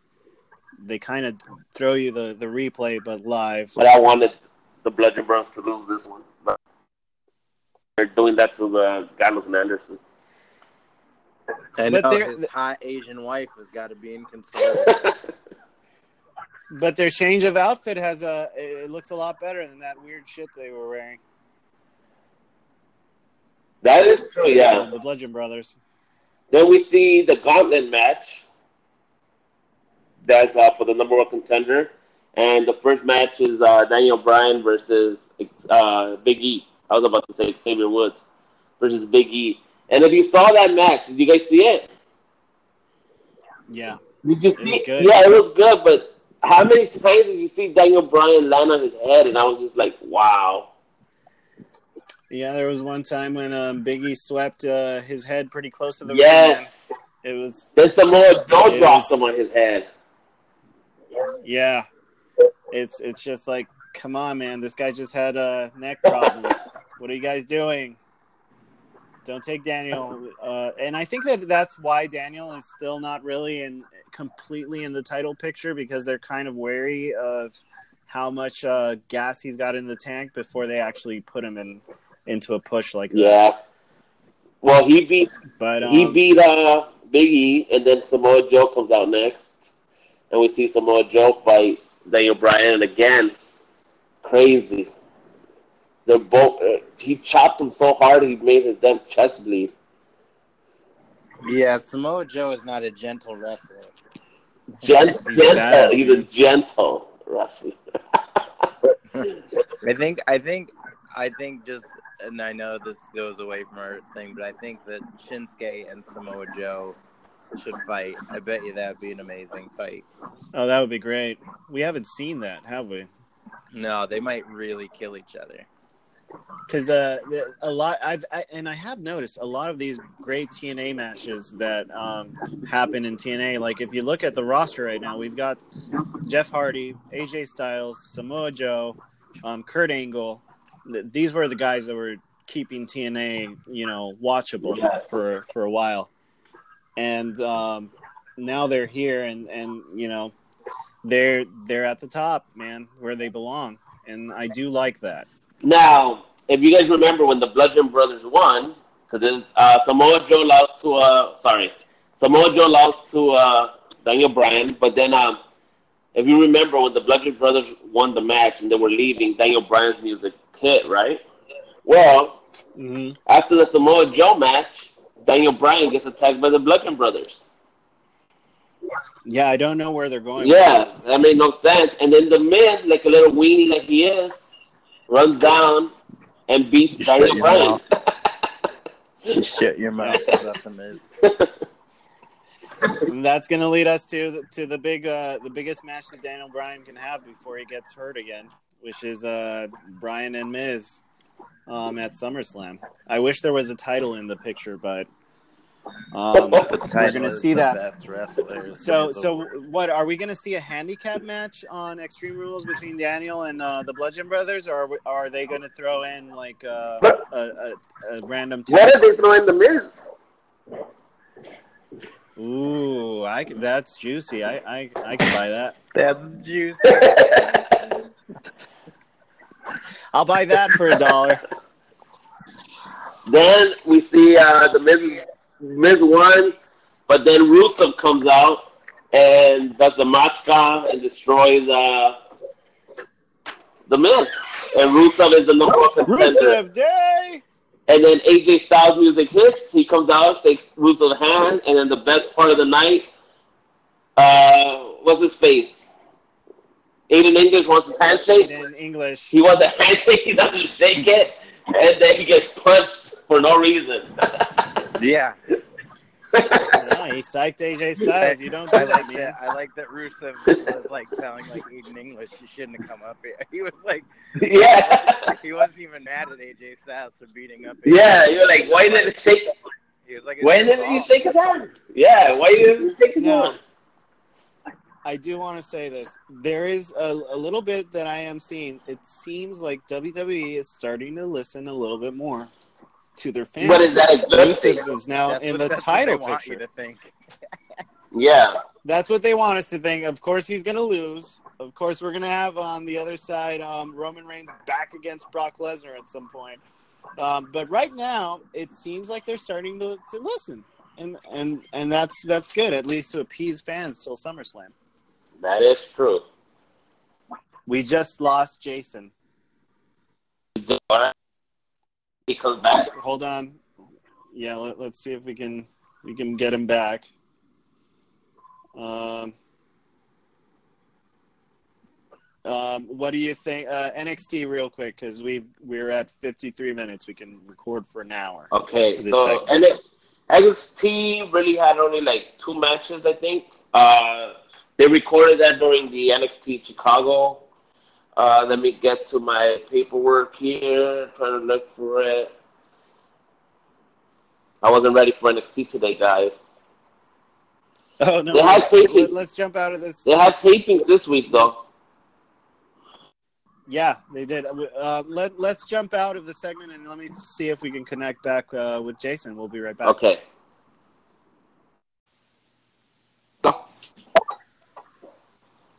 they kind of throw you the the replay, but live. But I wanted the Bludgeon Brothers to lose this one. But they're doing that to the Gallows and Anderson. I know But they're- his hot Asian wife has got to be inconsolable. But their change of outfit has a it looks a lot better than that weird shit they were wearing. that is true, yeah. the Bludgeon Brothers. Then we see the gauntlet match. That's uh, for the number one contender. And the first match is uh, Daniel Bryan versus uh, Big E. I was about to say Xavier Woods versus Big E. And if you saw that match, did you guys see it? Yeah, Did you It was good. Yeah, it was good. But how many times did you see Daniel Bryan land on his head? And I was just like, wow. yeah. There was one time when um, Biggie swept uh, his head pretty close to the ring. Yes. and It was Then Samoa Joe dropped was- him on his head. yeah. It's it's just like, come on, man. This guy just had uh, neck problems. what are you guys doing? Don't take Daniel. Uh, and I think that that's why Daniel is still not really in completely in the title picture because they're kind of wary of how much uh, gas he's got in the tank before they actually put him in into a push like that. Yeah. Well, he beat But um, he beat uh Big E, and then Samoa Joe comes out next, and we see Samoa Joe fight Daniel Bryan, again, crazy. They're both. Uh, he chopped him so hard he made his damn chest bleed. Yeah, Samoa Joe is not a gentle wrestler. Gent- He's gentle. badass, He's a gentle wrestler. I think I think I think just and I know this goes away from our thing, but I think that Shinsuke and Samoa Joe should fight. I bet you that'd be an amazing fight. Oh, that would be great. We haven't seen that, have we? No, they might really kill each other. Because uh, a lot I've I, and I have noticed a lot of these great TNA matches that um, happen in TNA. Like if you look at the roster right now, we've got Jeff Hardy, AJ Styles, Samoa Joe, um, Kurt Angle. These were the guys that were keeping TNA, you know, watchable Yes. for for a while, and um, now they're here, and and you know, they're they're at the top, man, where they belong, and I do like that. Now, if you guys remember when the Bludgeon Brothers won, because uh, Samoa Joe lost to uh, sorry, Samoa Joe lost to uh, Daniel Bryan, but then um, if you remember when the Bludgeon Brothers won the match and they were leaving, Daniel Bryan's music hit, right? Well, hmm after the Samoa Joe match, Daniel Bryan gets attacked by the Bludgeon Brothers. Yeah, I don't know where they're going. Yeah, that made no sense. And then the Miz, like a little weenie like he is, runs down and beats You Daniel Bryan. You shut your mouth. And that's going to lead us to the, to the big uh, the biggest match that Daniel Bryan can have before he gets hurt again, which is uh, Bryan and Miz um, at SummerSlam. I wish there was a title in the picture, but um, The we're going to see that. So, so what are we going to see a handicap match on Extreme Rules between Daniel and uh, the Bludgeon Brothers, or are, we, are they going to throw in like uh, a, a, a random? Why did they throw in the Miz? Ooh, I could, that's juicy. I, I I can buy that. that's juicy. I'll buy that for a dollar. then we see uh, the Miz, Miz won, but then Rusev comes out and does the Machka and destroys uh, the Miz. And Rusev is the number one contender. Rusev Day. And then AJ Styles music hits. He comes out, shakes Rusev's hand, and then the best part of the night, uh, what's his face? Aiden English wants his handshake. In English. He wants a handshake. He doesn't shake it, and then he gets punched for no reason. yeah. Yeah, he psyched AJ Styles. You don't do I that, like man. that. I like that Rusev was like sounding like Aiden English. He shouldn't have come up here. He was like, yeah, he wasn't even mad at AJ Styles for beating up. AJ. yeah. You're like, why didn't he shake? He was like, Why his didn't you shake his hand? Yeah, why didn't you shake his hand? I do want to say this. There is a, a little bit that I am seeing. It seems like WWE is starting to listen a little bit more to their fans. But is that a good thing? Rusev is now That's in the what title they want picture. you to think. Yeah. That's what they want us to think. Of course, he's going to lose. Of course, we're going to have on the other side um, Roman Reigns back against Brock Lesnar at some point. Um, but right now, it seems like they're starting to, to listen, and and and that's that's good at least to appease fans till SummerSlam. That is true. We just lost Jason. He comes back. Hold on. Yeah, let, let's see if we can we can get him back. Um, um, what do you think? Uh, NXT, real quick, because we we're at 53 minutes. We can record for an hour. Okay, so. NXT, NXT really had only like two matches, I think. Uh, they recorded that during the NXT Chicago. Uh, let me get to my paperwork here. Trying to look for it. I wasn't ready for NXT today, guys. Oh no! They had taping. Let, us jump out of this. They had tapings this week, though. Yeah, they did. Uh, let Let's jump out of the segment and let me see if we can connect back uh, with Jason. We'll be right back. Okay.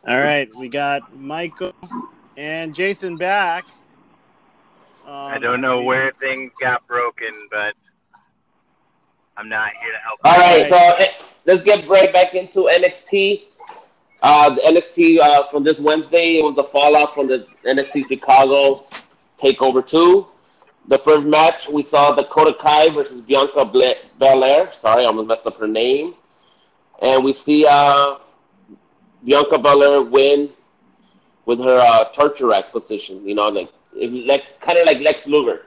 All right, we got Michael and Jason back. Um, I don't know where things got broken, but I'm not here to help. All right, so eh, let's get right back into NXT. Uh, the NXT uh, from this Wednesday, it was the fallout from the NXT Chicago Takeover 2. The first match, we saw Dakota Kai versus Bianca Bla- Belair. Sorry, I almost messed up her name. And we see uh, Bianca Belair win with her uh, torture rack position. You know, like like kind of like Lex Luger.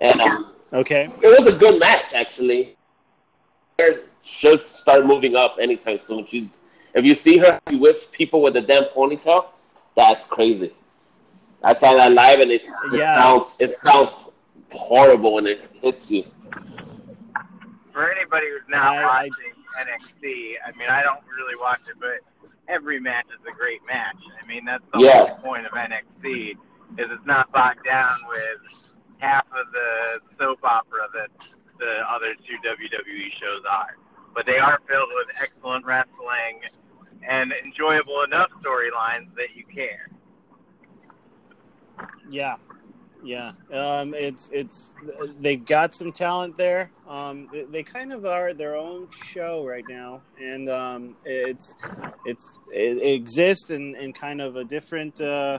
And um, Okay. it was a good match, actually. Her should start moving up anytime soon. She's, if you see her with people with a damn ponytail, that's crazy. I saw that live, and it, it Yeah. sounds it sounds horrible when it hits you. For anybody who's not I- I- watching NXT, I mean, I don't really watch it, but every match is a great match. I mean, that's the Yes. whole point of NXT is it's not bogged down with half of the soap opera that the other two WWE shows are. But they are filled with excellent wrestling and enjoyable enough storylines that you care. Yeah, yeah. Um, it's it's they've got some talent there. Um, they, they kind of are their own show right now, and um, it's it's it, exists in, in kind of a different uh,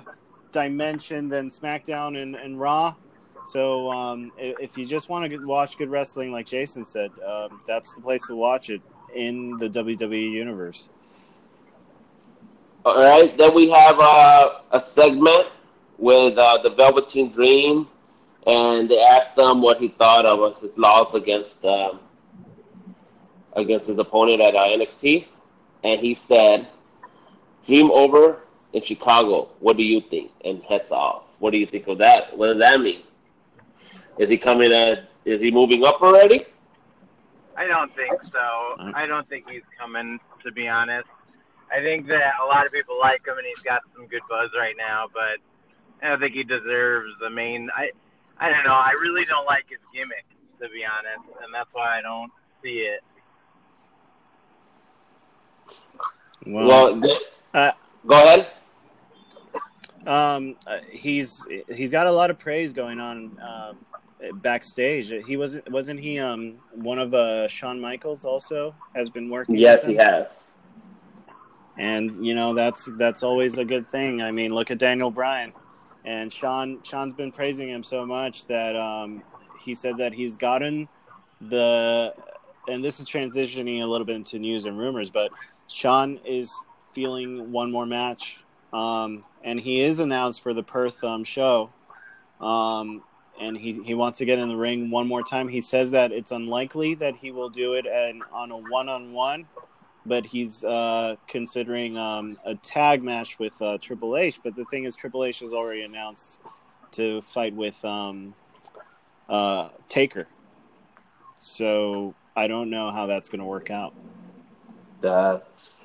dimension than SmackDown and, and Raw. So um, if you just want to watch good wrestling, like Jason said, um, that's the place to watch it in the WWE universe. All right, then we have uh, a segment with uh, the Velveteen Dream, and they asked him what he thought of his loss against um, against his opponent at uh, NXT, and he said, "Dream over in Chicago. What do you think?" And heads off. What do you think of that? What does that mean? Is he coming? At, is he moving up already? I don't think so. I don't think he's coming, to be honest. I think that a lot of people like him and he's got some good buzz right now, but I think he deserves the main. I I don't know. I really don't like his gimmick, to be honest, and that's why I don't see it. Well, th- Uh, go ahead. Um, uh, he's he's got a lot of praise going on uh, backstage. He wasn't wasn't he um one of uh Shawn Michaels also has been working. Yes, with he has. and you know that's that's always a good thing. I mean, look at Daniel Bryan, and Shawn Shawn's been praising him so much that um he said that he's gotten the and this is transitioning a little bit into news and rumors, but Shawn is feeling one more match, um, and he is announced for the Perth um, show, um, and he, he wants to get in the ring one more time. He says that it's unlikely that he will do it and on a one on one, but he's uh, considering um, a tag match with uh, Triple H. But the thing is, Triple H has already announced to fight with um, uh, Taker, so I don't know how that's going to work out. That's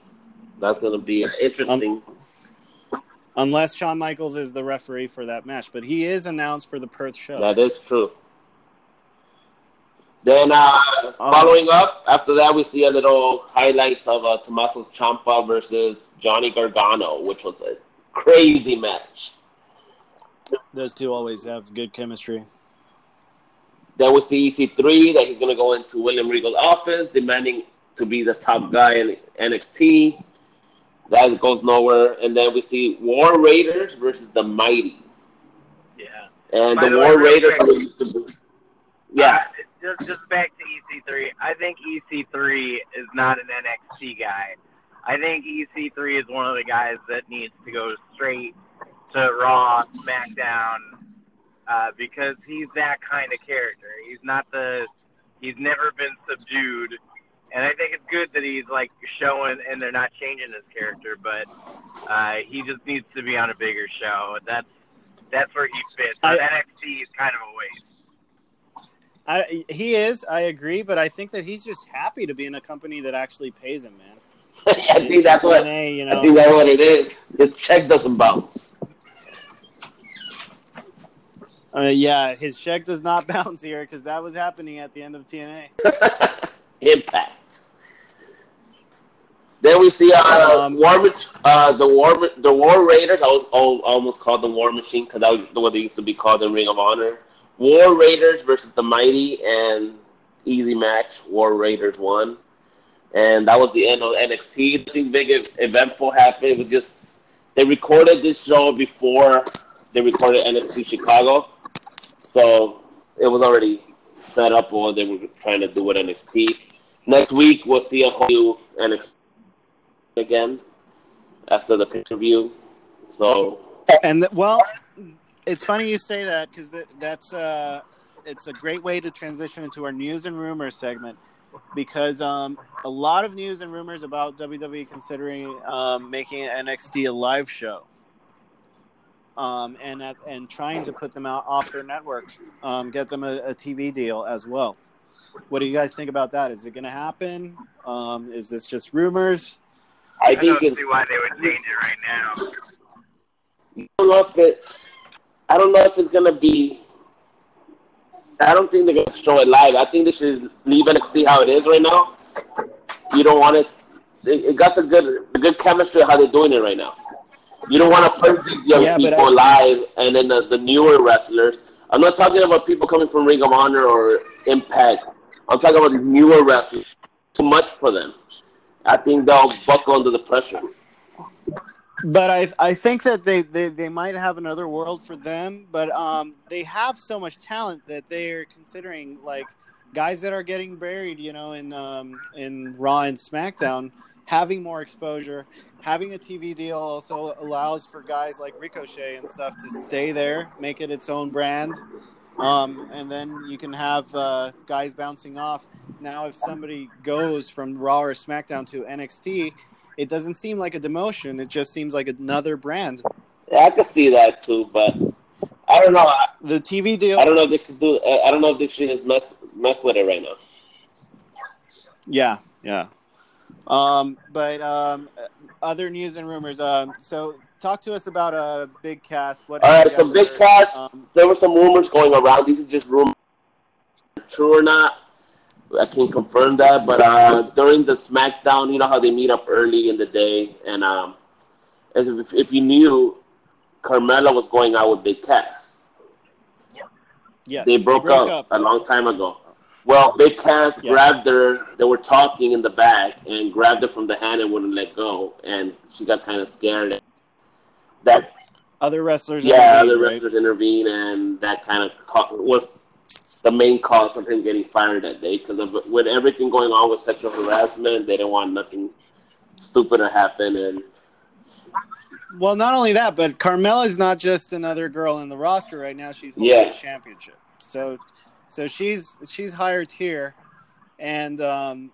that's gonna be interesting. Unless Shawn Michaels is the referee for that match, but he is announced for the Perth show. That is true. Then, uh, following up, after that, we see a little highlights of uh, Tommaso Ciampa versus Johnny Gargano, which was a crazy match. Those two always have good chemistry. Then we see EC3 that he's going to go into William Regal's office, demanding to be the top guy in NXT. That goes nowhere. And then we see War Raiders versus the Mighty. Yeah. And By the the way, War real Raiders quick. are used to be. Yeah. Uh, just just back to EC3. I think EC3 is not an NXT guy. I think EC3 is one of the guys that needs to go straight to Raw, SmackDown, uh, because he's that kind of character. He's not the. He's never been subdued, and I think it's good that he's like showing, and they're not changing his character, but uh, he just needs to be on a bigger show. That's that's where he fits. I- NXT is kind of a waste. I, he is, I agree, but I think that he's just happy to be in a company that actually pays him, man. I think that's what. TNA, you I think that's what it is. The check doesn't bounce. uh, yeah, his check does not bounce here because that was happening at the end of TNA. Impact. Then we see uh, Um, War, uh, the War, the War Raiders. I was al- almost called the War Machine because that was what they used to be called in Ring of Honor. War Raiders versus the Mighty, and easy match. War Raiders won, and that was the end of NXT. Nothing big eventful happened. It was just they recorded this show before they recorded NXT Chicago, so it was already set up what they were trying to do with NXT. Next week we'll see a whole new NXT again after the pay per view. So And well, it's funny you say that because th- that's uh, it's a great way to transition into our news and rumors segment because um, a lot of news and rumors about WWE considering um, making NXT a live show. Um, and at, and trying to put them out off their network, um, get them a, a TV deal as well. What do you guys think about that? Is it going to happen? Um, is this just rumors? I I think don't see why they would change it right now. I don't know it. I don't know if it's gonna be. I don't think they're gonna show it live. I think they should leave it and see how it is right now. You don't want it. It, got the good, the good chemistry how they're doing it right now. You don't want to put these young Yeah, people I- live, and then the, the newer wrestlers. I'm not talking about people coming from Ring of Honor or Impact. I'm talking about the newer wrestlers. Too much for them. I think they'll buckle under the pressure. But I I think that they, they, they might have another world for them, but um they have so much talent that they're considering like guys that are getting buried, you know, in um in Raw and SmackDown, having more exposure, having a TV deal also allows for guys like Ricochet and stuff to stay there, make it its own brand. Um, and then you can have uh, guys bouncing off. Now, if somebody goes from Raw or SmackDown to NXT, it doesn't seem like a demotion. It just seems like another brand. Yeah, I could see that too, but I don't know. The TV deal, I don't know if they could do. I don't know if they should just mess mess with it right now. yeah, yeah. Um, but um, other news and rumors. Um, so talk to us about a uh, Big Cass. What All right, so Big Cass. Um, There were some rumors going around. These are just rumors, true or not. I can't confirm that, but uh, during the SmackDown, you know how they meet up early in the day, and um, as if, if you knew, Carmella was going out with Big Cass. yes, they broke, up, a long time ago. Well, Big Cass Yeah. grabbed her. They were talking in the back and grabbed her from the hand and wouldn't let go, and she got kind of scared. That Other wrestlers. yeah, other right? wrestlers intervened, and that kind of was the main cause of him getting fired that day. Because of with everything going on with sexual harassment, they didn't want nothing stupid to happen, and Well, not only that, but Carmella's not just another girl in the roster right now. She's holding Yes. the championship. So, so she's she's higher tier, and um,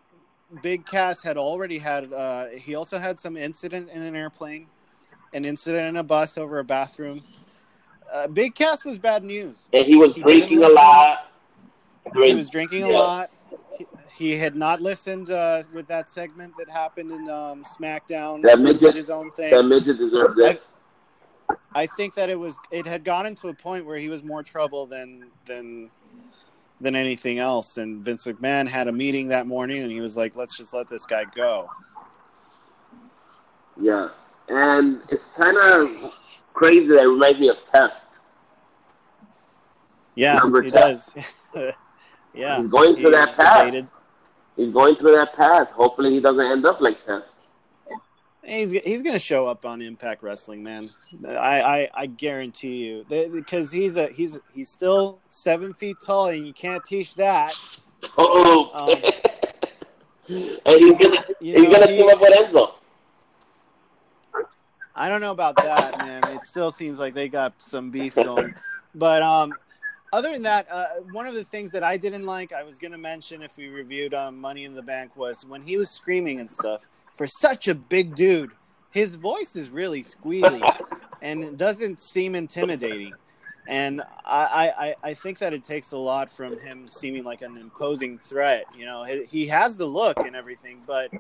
Big Cass had already had. Uh, he also had some incident in an airplane, an incident in a bus over a bathroom. Uh, Big Cass was bad news. and he was He drinking a lot. He was drinking a lot. He, he had not listened uh, with that segment that happened in um, SmackDown. That midget- did his own thing. That midget deserved it. I think that it was it had gotten to a point where he was more trouble than than than anything else. And Vince McMahon had a meeting that morning, and he was like, "Let's just let this guy go." Yes, and it's kind of crazy. That it reminds me of Test. Yeah, Number he 10. does. yeah, He's going through He that path. debated. He's going through that path. Hopefully, he doesn't end up like Test. He's he's gonna show up on Impact Wrestling, man. I I, I guarantee you, because he's a he's he's still seven feet tall, and you can't teach that. Oh, Um, and he's gonna You he's know, gonna he- team up with Enzo. I don't know about that, man. It still seems like they got some beef going. But um, other than that, uh, one of the things that I didn't like, I was going to mention if we reviewed um, Money in the Bank, was when he was screaming and stuff. For such a big dude, his voice is really squealy and it doesn't seem intimidating. And I, I, I think that it takes a lot from him seeming like an imposing threat. You know, he, he has the look and everything, but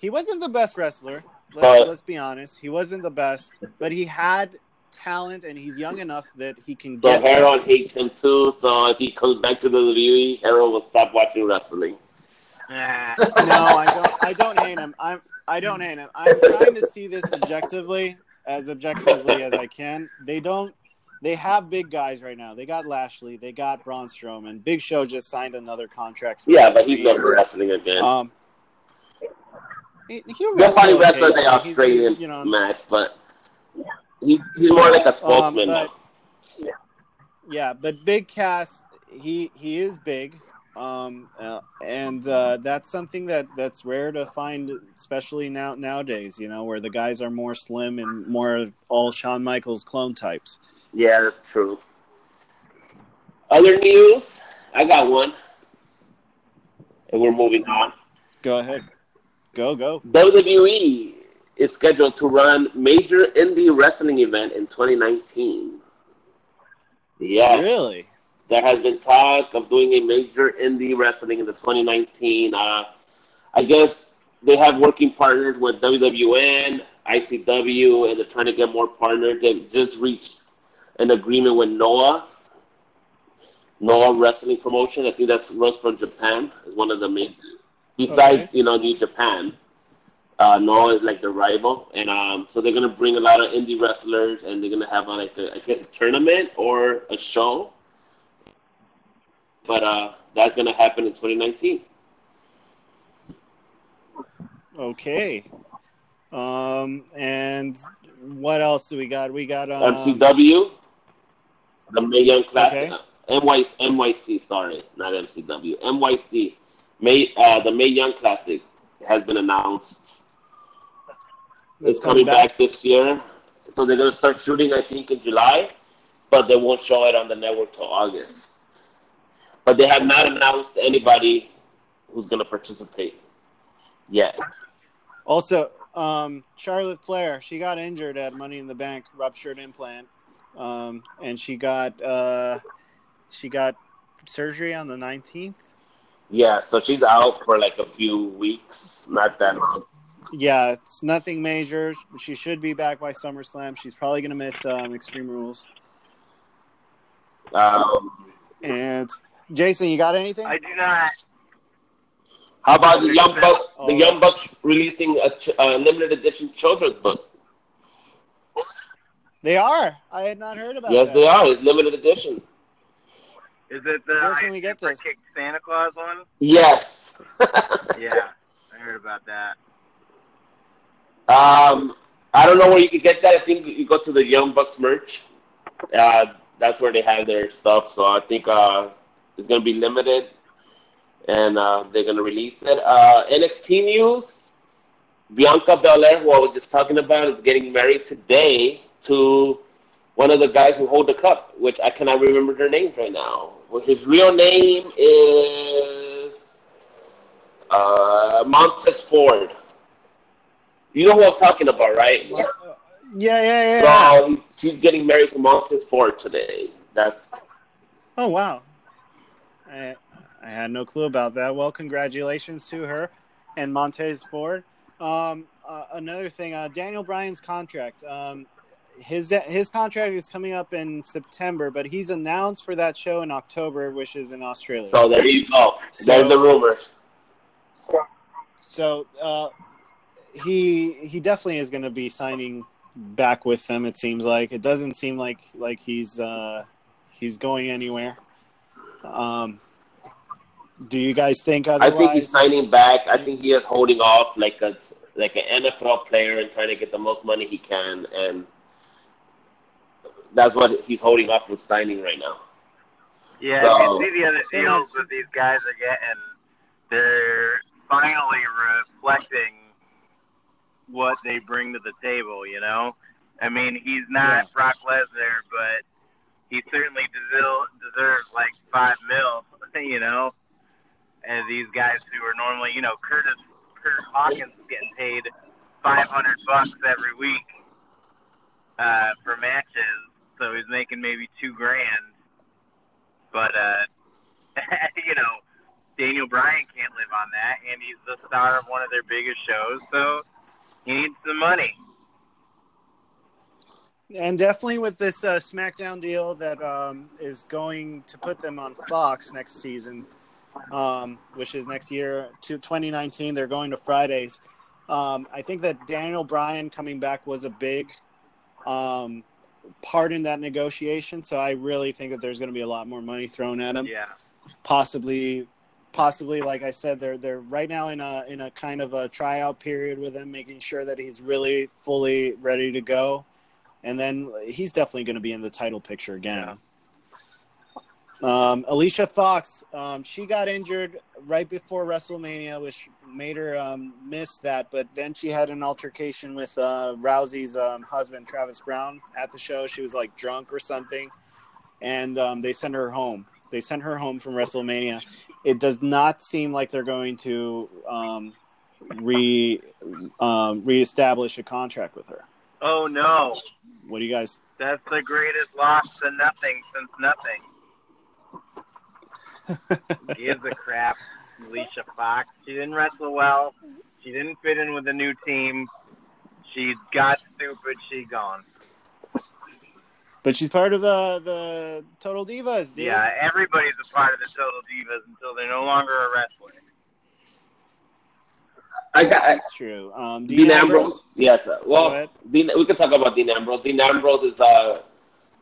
he wasn't the best wrestler. Let's, But- let's be honest. He wasn't the best, but he had talent and he's young enough that he can So get. Harold hates him too. So if he comes back to the WWE, Harold will stop watching wrestling. Nah. no, I don't. I don't hate him. I'm. I don't hate him. I'm trying to see this objectively, as objectively as I can. They don't. They have big guys right now. They got Lashley. They got Braun Strowman. Big Show just signed another contract. Yeah, but he's three never wrestling again. Um, he, find wrestle wrestles okay. in He's- Australian he's, you know, match, but he's he's more like a um, spokesman but now. Yeah, but Big Cass, he he is big, um, uh, and uh, that's something that that's rare to find, especially now nowadays. You know, where the guys are more slim and more all Shawn Michaels clone types. Yeah, that's true. Other news, I got one, and we're moving on. Go ahead, go go. WWE is scheduled to run major indie wrestling event in 2019. Yes. Really? There has been talk of doing a major indie wrestling in the 2019. Uh, I guess they have working partners with WWN, ICW, and they're trying to get more partners. They just reached an agreement with Noah, Noah Wrestling Promotion. I think that's runs from Japan. Is one of the main. Besides, Okay. you know, New Japan, uh, Noah is like the rival, and um, so they're gonna bring a lot of indie wrestlers, and they're gonna have uh, like a, I guess a tournament or a show. But uh, that's gonna happen in 2019. Okay. Um, and what else do we got? We got um, MCW, the Mae Young Classic, Okay. NY, NYC, sorry, not MCW, NYC, May, uh, the Mae Young Classic has been announced. that's it's coming back. this year, so they're gonna start shooting, I think, in July, but they won't show it on the network till August. But they have not announced anybody who's gonna participate yet. Also, um, Charlotte Flair, she got injured at Money in the Bank, ruptured implant, um, and she got uh, she got surgery on the nineteenth. Yeah, so she's out for like a few weeks, not that long. Yeah, it's nothing major. She should be back by SummerSlam. She's probably gonna miss um, Extreme Rules. Um, And Jason, you got anything? I do not. How about the Young Bucks? The Oh. Young Bucks releasing a, ch- a limited edition children's book. They are. I had not heard about it. yes, that. they are. It's limited edition. Is it the Where can I we get Super this? Kick Santa Claus one? Yes. Yeah, I heard about that. um, I don't know where you could get that. I think you go to the Young Bucks merch. Uh, that's where they have their stuff. So I think uh, it's going to be limited, and uh, they're going to release it. Uh, NXT news: Bianca Belair, who I was just talking about, is getting married today to one of the guys who hold the cup, which I cannot remember their names right now. Well, his real name is uh, Montez Ford. You know who I'm talking about, right? Yeah, yeah, yeah. yeah. So she's getting married to Montez Ford today. That's Oh wow. I I had no clue about that. Well, congratulations to her and Montez Ford. Um, uh, another thing, uh, Daniel Bryan's contract. Um, his his contract is coming up in September, but he's announced for that show in October, which is in Australia. so. There you go. So- There's the rumors. So uh, he he definitely is going to be signing back with them. It seems like it doesn't seem like like he's uh, he's going anywhere. Um, do you guys think I think he's signing back. I think he is holding off like a like an NFL player and trying to get the most money he can, and that's what he's holding off from signing right now. Yeah, So- you see the other deals that these guys are getting. They're finally reflecting what they bring to the table. You know, I mean, he's not Yeah. Brock Lesnar, but he certainly deserves deserves like five mil. You know, and these guys who are normally, you know, Curtis Curtis Hawkins is getting paid five hundred bucks every week uh, for matches, so he's making maybe two grand. But uh, you know, Daniel Bryan can't live on that, and he's the star of one of their biggest shows, so he needs some money. and definitely with this uh, SmackDown deal that um, is going to put them on Fox next season, um, which is next year to 2019. They're going to Fridays. Um, I think that Daniel Bryan coming back was a big um, part in that negotiation. So I really think that there's going to be a lot more money thrown at him. Yeah. Possibly, possibly, like I said, they're they're right now in a in a kind of a tryout period with him, making sure that he's really fully ready to go. and then he's definitely going to be in the title picture again. Um, Alicia Fox, um, she got injured right before WrestleMania, which made her um, miss that. But then she had an altercation with uh, Rousey's um, husband, Travis Browne, at the show. She was like drunk or something, and um, they sent her home. They sent her home from WrestleMania. It does not seem like they're going to um, re um, reestablish a contract with her. Oh no, What do you guys? that's the greatest loss to nothing since nothing. Gives a crap. Alicia Fox. She didn't wrestle well. She didn't fit in with the new team. She got stupid. She gone. But she's part of the the Total Divas, dude. Yeah, everybody's a part of the Total Divas until they're no longer a wrestler. I got that's true. Um, Dean, Ambrose. Yes. uh, Well. Dean, we can talk about Dean Ambrose. Dean Ambrose is uh,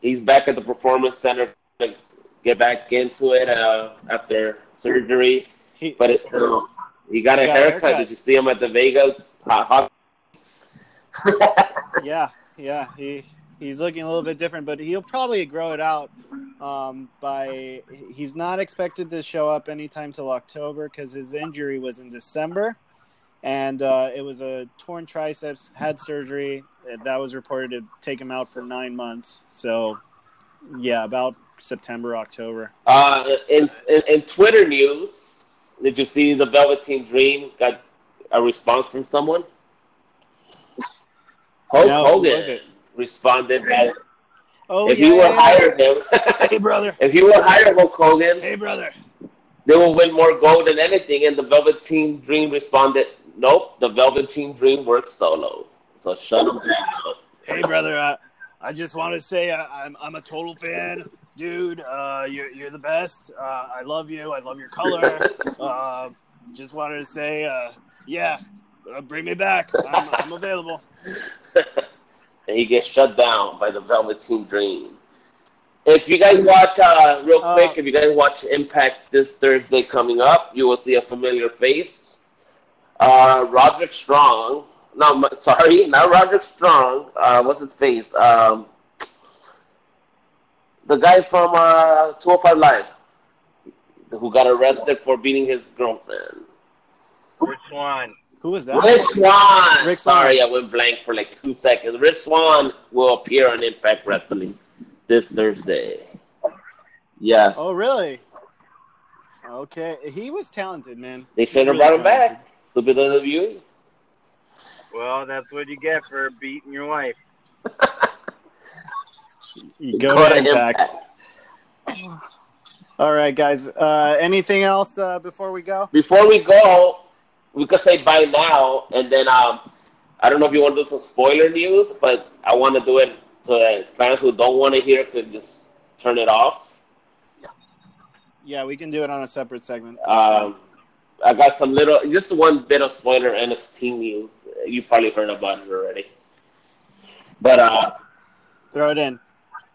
he's back at the Performance Center to get back into it uh, after surgery. He, But it's still, he got a He got a haircut. haircut. Did you see him at the Vegas? Hot, hot. yeah, yeah, he he's looking a little bit different, but he'll probably grow it out. Um, by he's not expected to show up anytime till October because his injury was in December, and uh, it was a torn triceps. Had surgery that was reported to take him out for nine months. So, yeah, about September, October. Uh, in, in in Twitter news, did you see the Velveteen Dream got a response from someone? Hulk No, Hogan responded that Oh, if yeah, would yeah, yeah. hire him, Hey, brother. if he would hire Hulk Hogan, Hey, brother. they will win more gold than anything. And the Velveteen Dream responded, "Nope, the Velveteen Dream works solo." So shut him down. Hey, brother. Uh, I just want to say uh, I'm I'm a total fan, dude. Uh, you're you're the best. Uh, I love you. I love your color. Uh, just wanted to say, uh, yeah, uh, bring me back. I'm, I'm available. and he gets shut down by the Velveteen Dream. If you guys watch, uh, real Uh, quick, if you guys watch Impact this Thursday coming up, you will see a familiar face. Uh, Roderick Strong. No, sorry, not Roderick Strong. Uh, what's his face? Um, the guy from uh, 205 Live who got arrested for beating his girlfriend. Which one? Who was that? Rich Swann. Rick Swann. Sorry, I went blank for like two seconds. Rich Swann will appear on Impact Wrestling this Thursday. Yes. Oh, really? Okay, he was talented, man. they should have really brought him talented. back. Stupid WWE. Well, that's what you get for beating your wife. You go Go to to Impact. Impact. All right, guys. Uh, anything else uh, before we go? Before we go, we could say bye now, and then um, I don't know if you want to do some spoiler news, but I want to do it so that fans who don't want to hear could just turn it off. Yeah, we can do it on a separate segment. Um, I got some little, just one bit of spoiler NXT news. You probably heard about it already. But uh, Throw it in.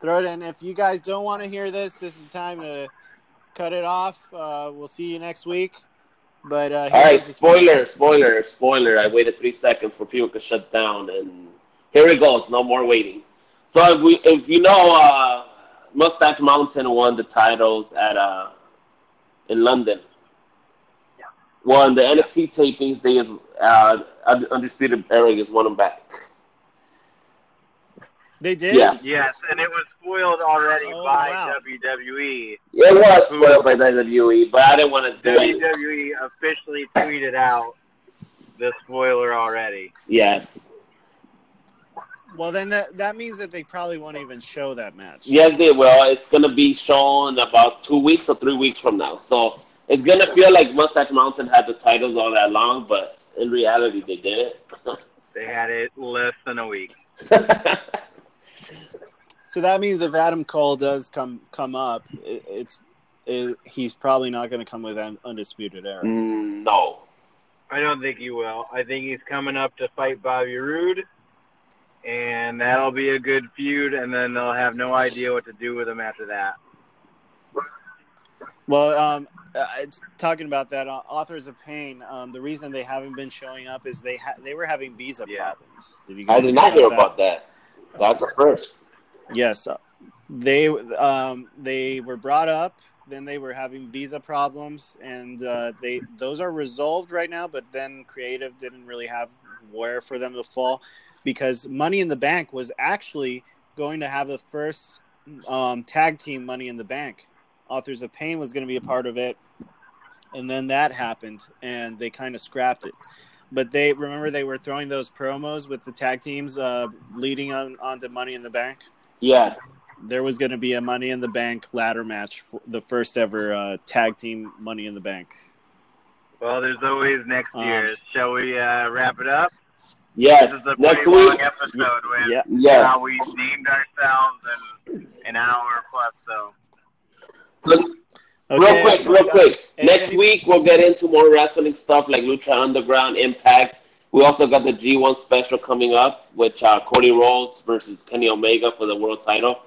Throw it in. If you guys don't want to hear this, this is the time to cut it off. Uh, we'll see you next week. But uh, all right, spoiler, spoiler, spoiler. I waited three seconds for people to shut down, and here it goes. No more waiting. So if, we, if you know, uh, Mustache Mountain won the titles at uh, in London. Yeah. Well, the NXT tapings, they is uh, Undisputed Era is won them back. They did. Yes. Yes, and it was spoiled already Oh, by wow. WWE. It was spoiled by WWE, but I didn't want to do it. WWE officially tweeted out the spoiler already. Yes. Well, then that that means that they probably won't even show that match. Yes, they will. It's gonna be shown about two weeks or three weeks from now. So it's gonna feel like Mustache Mountain had the titles all that long, but in reality, they didn't. They had it less than a week. So that means if Adam Cole does come come up, it, it's it, he's probably not going to come with an undisputed era. Mm, no. I don't think he will. I think he's coming up to fight Bobby Roode, and that'll be a good feud. And then they'll have no idea what to do with him after that. Well, um, uh, it's talking about that. Uh, Authors of Pain. Um, the reason they haven't been showing up is they ha- they were having visa Yeah. problems. Did you I guys did not hear hear about that. That's a first. Yes, they um, they were brought up. Then they were having visa problems, and uh, they those are resolved right now. But then creative didn't really have where for them to fall because Money in the Bank was actually going to have the first um, tag team Money in the Bank. Authors of Pain was going to be a part of it, and then that happened, and they kind of scrapped it. But they remember they were throwing those promos with the tag teams uh, leading on onto Money in the Bank. Yes. There was going to be a Money in the Bank ladder match, for the first ever uh, tag team Money in the Bank. Well, there's always next Um, year. Shall we uh, wrap it up? Yes. This is a Next pretty long week. episode with Yeah. Yes. how we named ourselves and an hour plus. So Look, Okay, real quick, real we quick. any- Next any- week we'll get into more wrestling stuff like Lucha Underground, Impact. We also got the G1 special coming up, which uh, Cody Rhodes versus Kenny Omega for the world title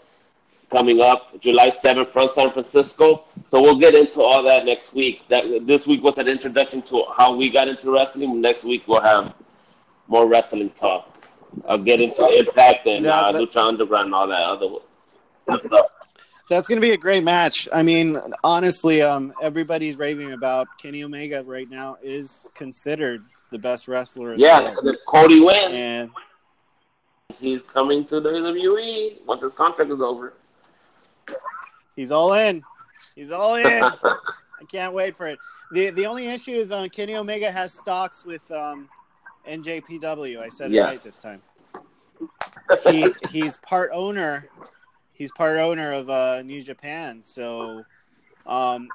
coming up July 7th from San Francisco. So we'll get into all that next week. That this week was an introduction to how we got into wrestling. Next week we'll have more wrestling talk. I'll get into Impact and Yeah, uh, that- Lucha Underground and all that other stuff. That's going to be a great match. I mean, honestly, um, everybody's raving about Kenny Omega right now is considered the best wrestler. in the Yeah, world. if Cody wins. and He's coming to the WWE once his contract is over. he's all in. He's all in. I can't wait for it. the The only issue is uh, Kenny Omega has stocks with um, NJPW. I said it right this time. He he's part owner. He's part owner of uh, New Japan. So um,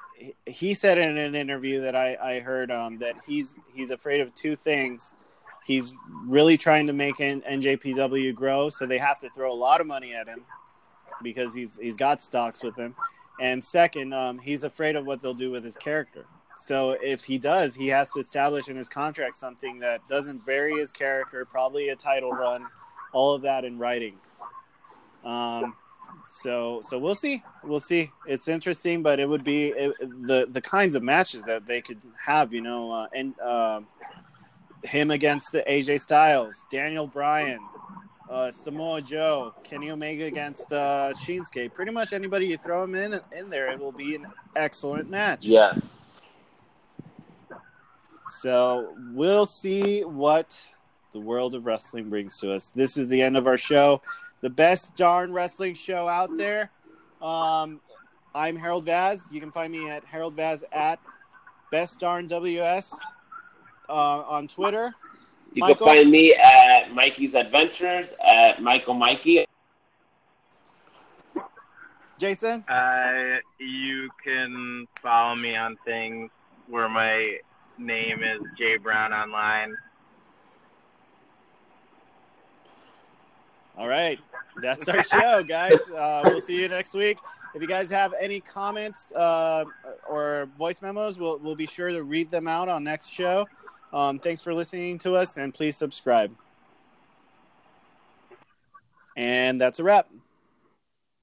he- said in an interview that I, I heard um, that he's he's afraid of two things. He's really trying to make N- NJPW grow, so they have to throw a lot of money at him because he's he's got stocks with him. And second, um, he's afraid of what they'll do with his character. So if he does, he has to establish in his contract something that doesn't vary his character, probably a title run, all of that in writing. Um, so so we'll see, we'll see. It's interesting, but it would be it, the the kinds of matches that they could have, you know, uh, and uh, him against the AJ Styles, Daniel Bryan, uh, Samoa Joe, Kenny Omega against uh, Shinsuke. Pretty much anybody you throw him in in there, it will be an excellent match. yes. So we'll see what the world of wrestling brings to us. This is the end of our show, the best darn wrestling show out there. Um, I'm Harold Vaz. You can find me at Harold Vaz at Best Darn WS uh, on Twitter. You Michael? can find me at Mikey's Adventures at Michael Mikey. Jason, uh, you can follow me on things where my name is Jay Brown online. All right. That's our show, guys. Uh, we'll see you next week. If you guys have any comments uh, or voice memos, we'll, we'll be sure to read them out on next show. Um, thanks for listening to us, and please subscribe. And that's a wrap.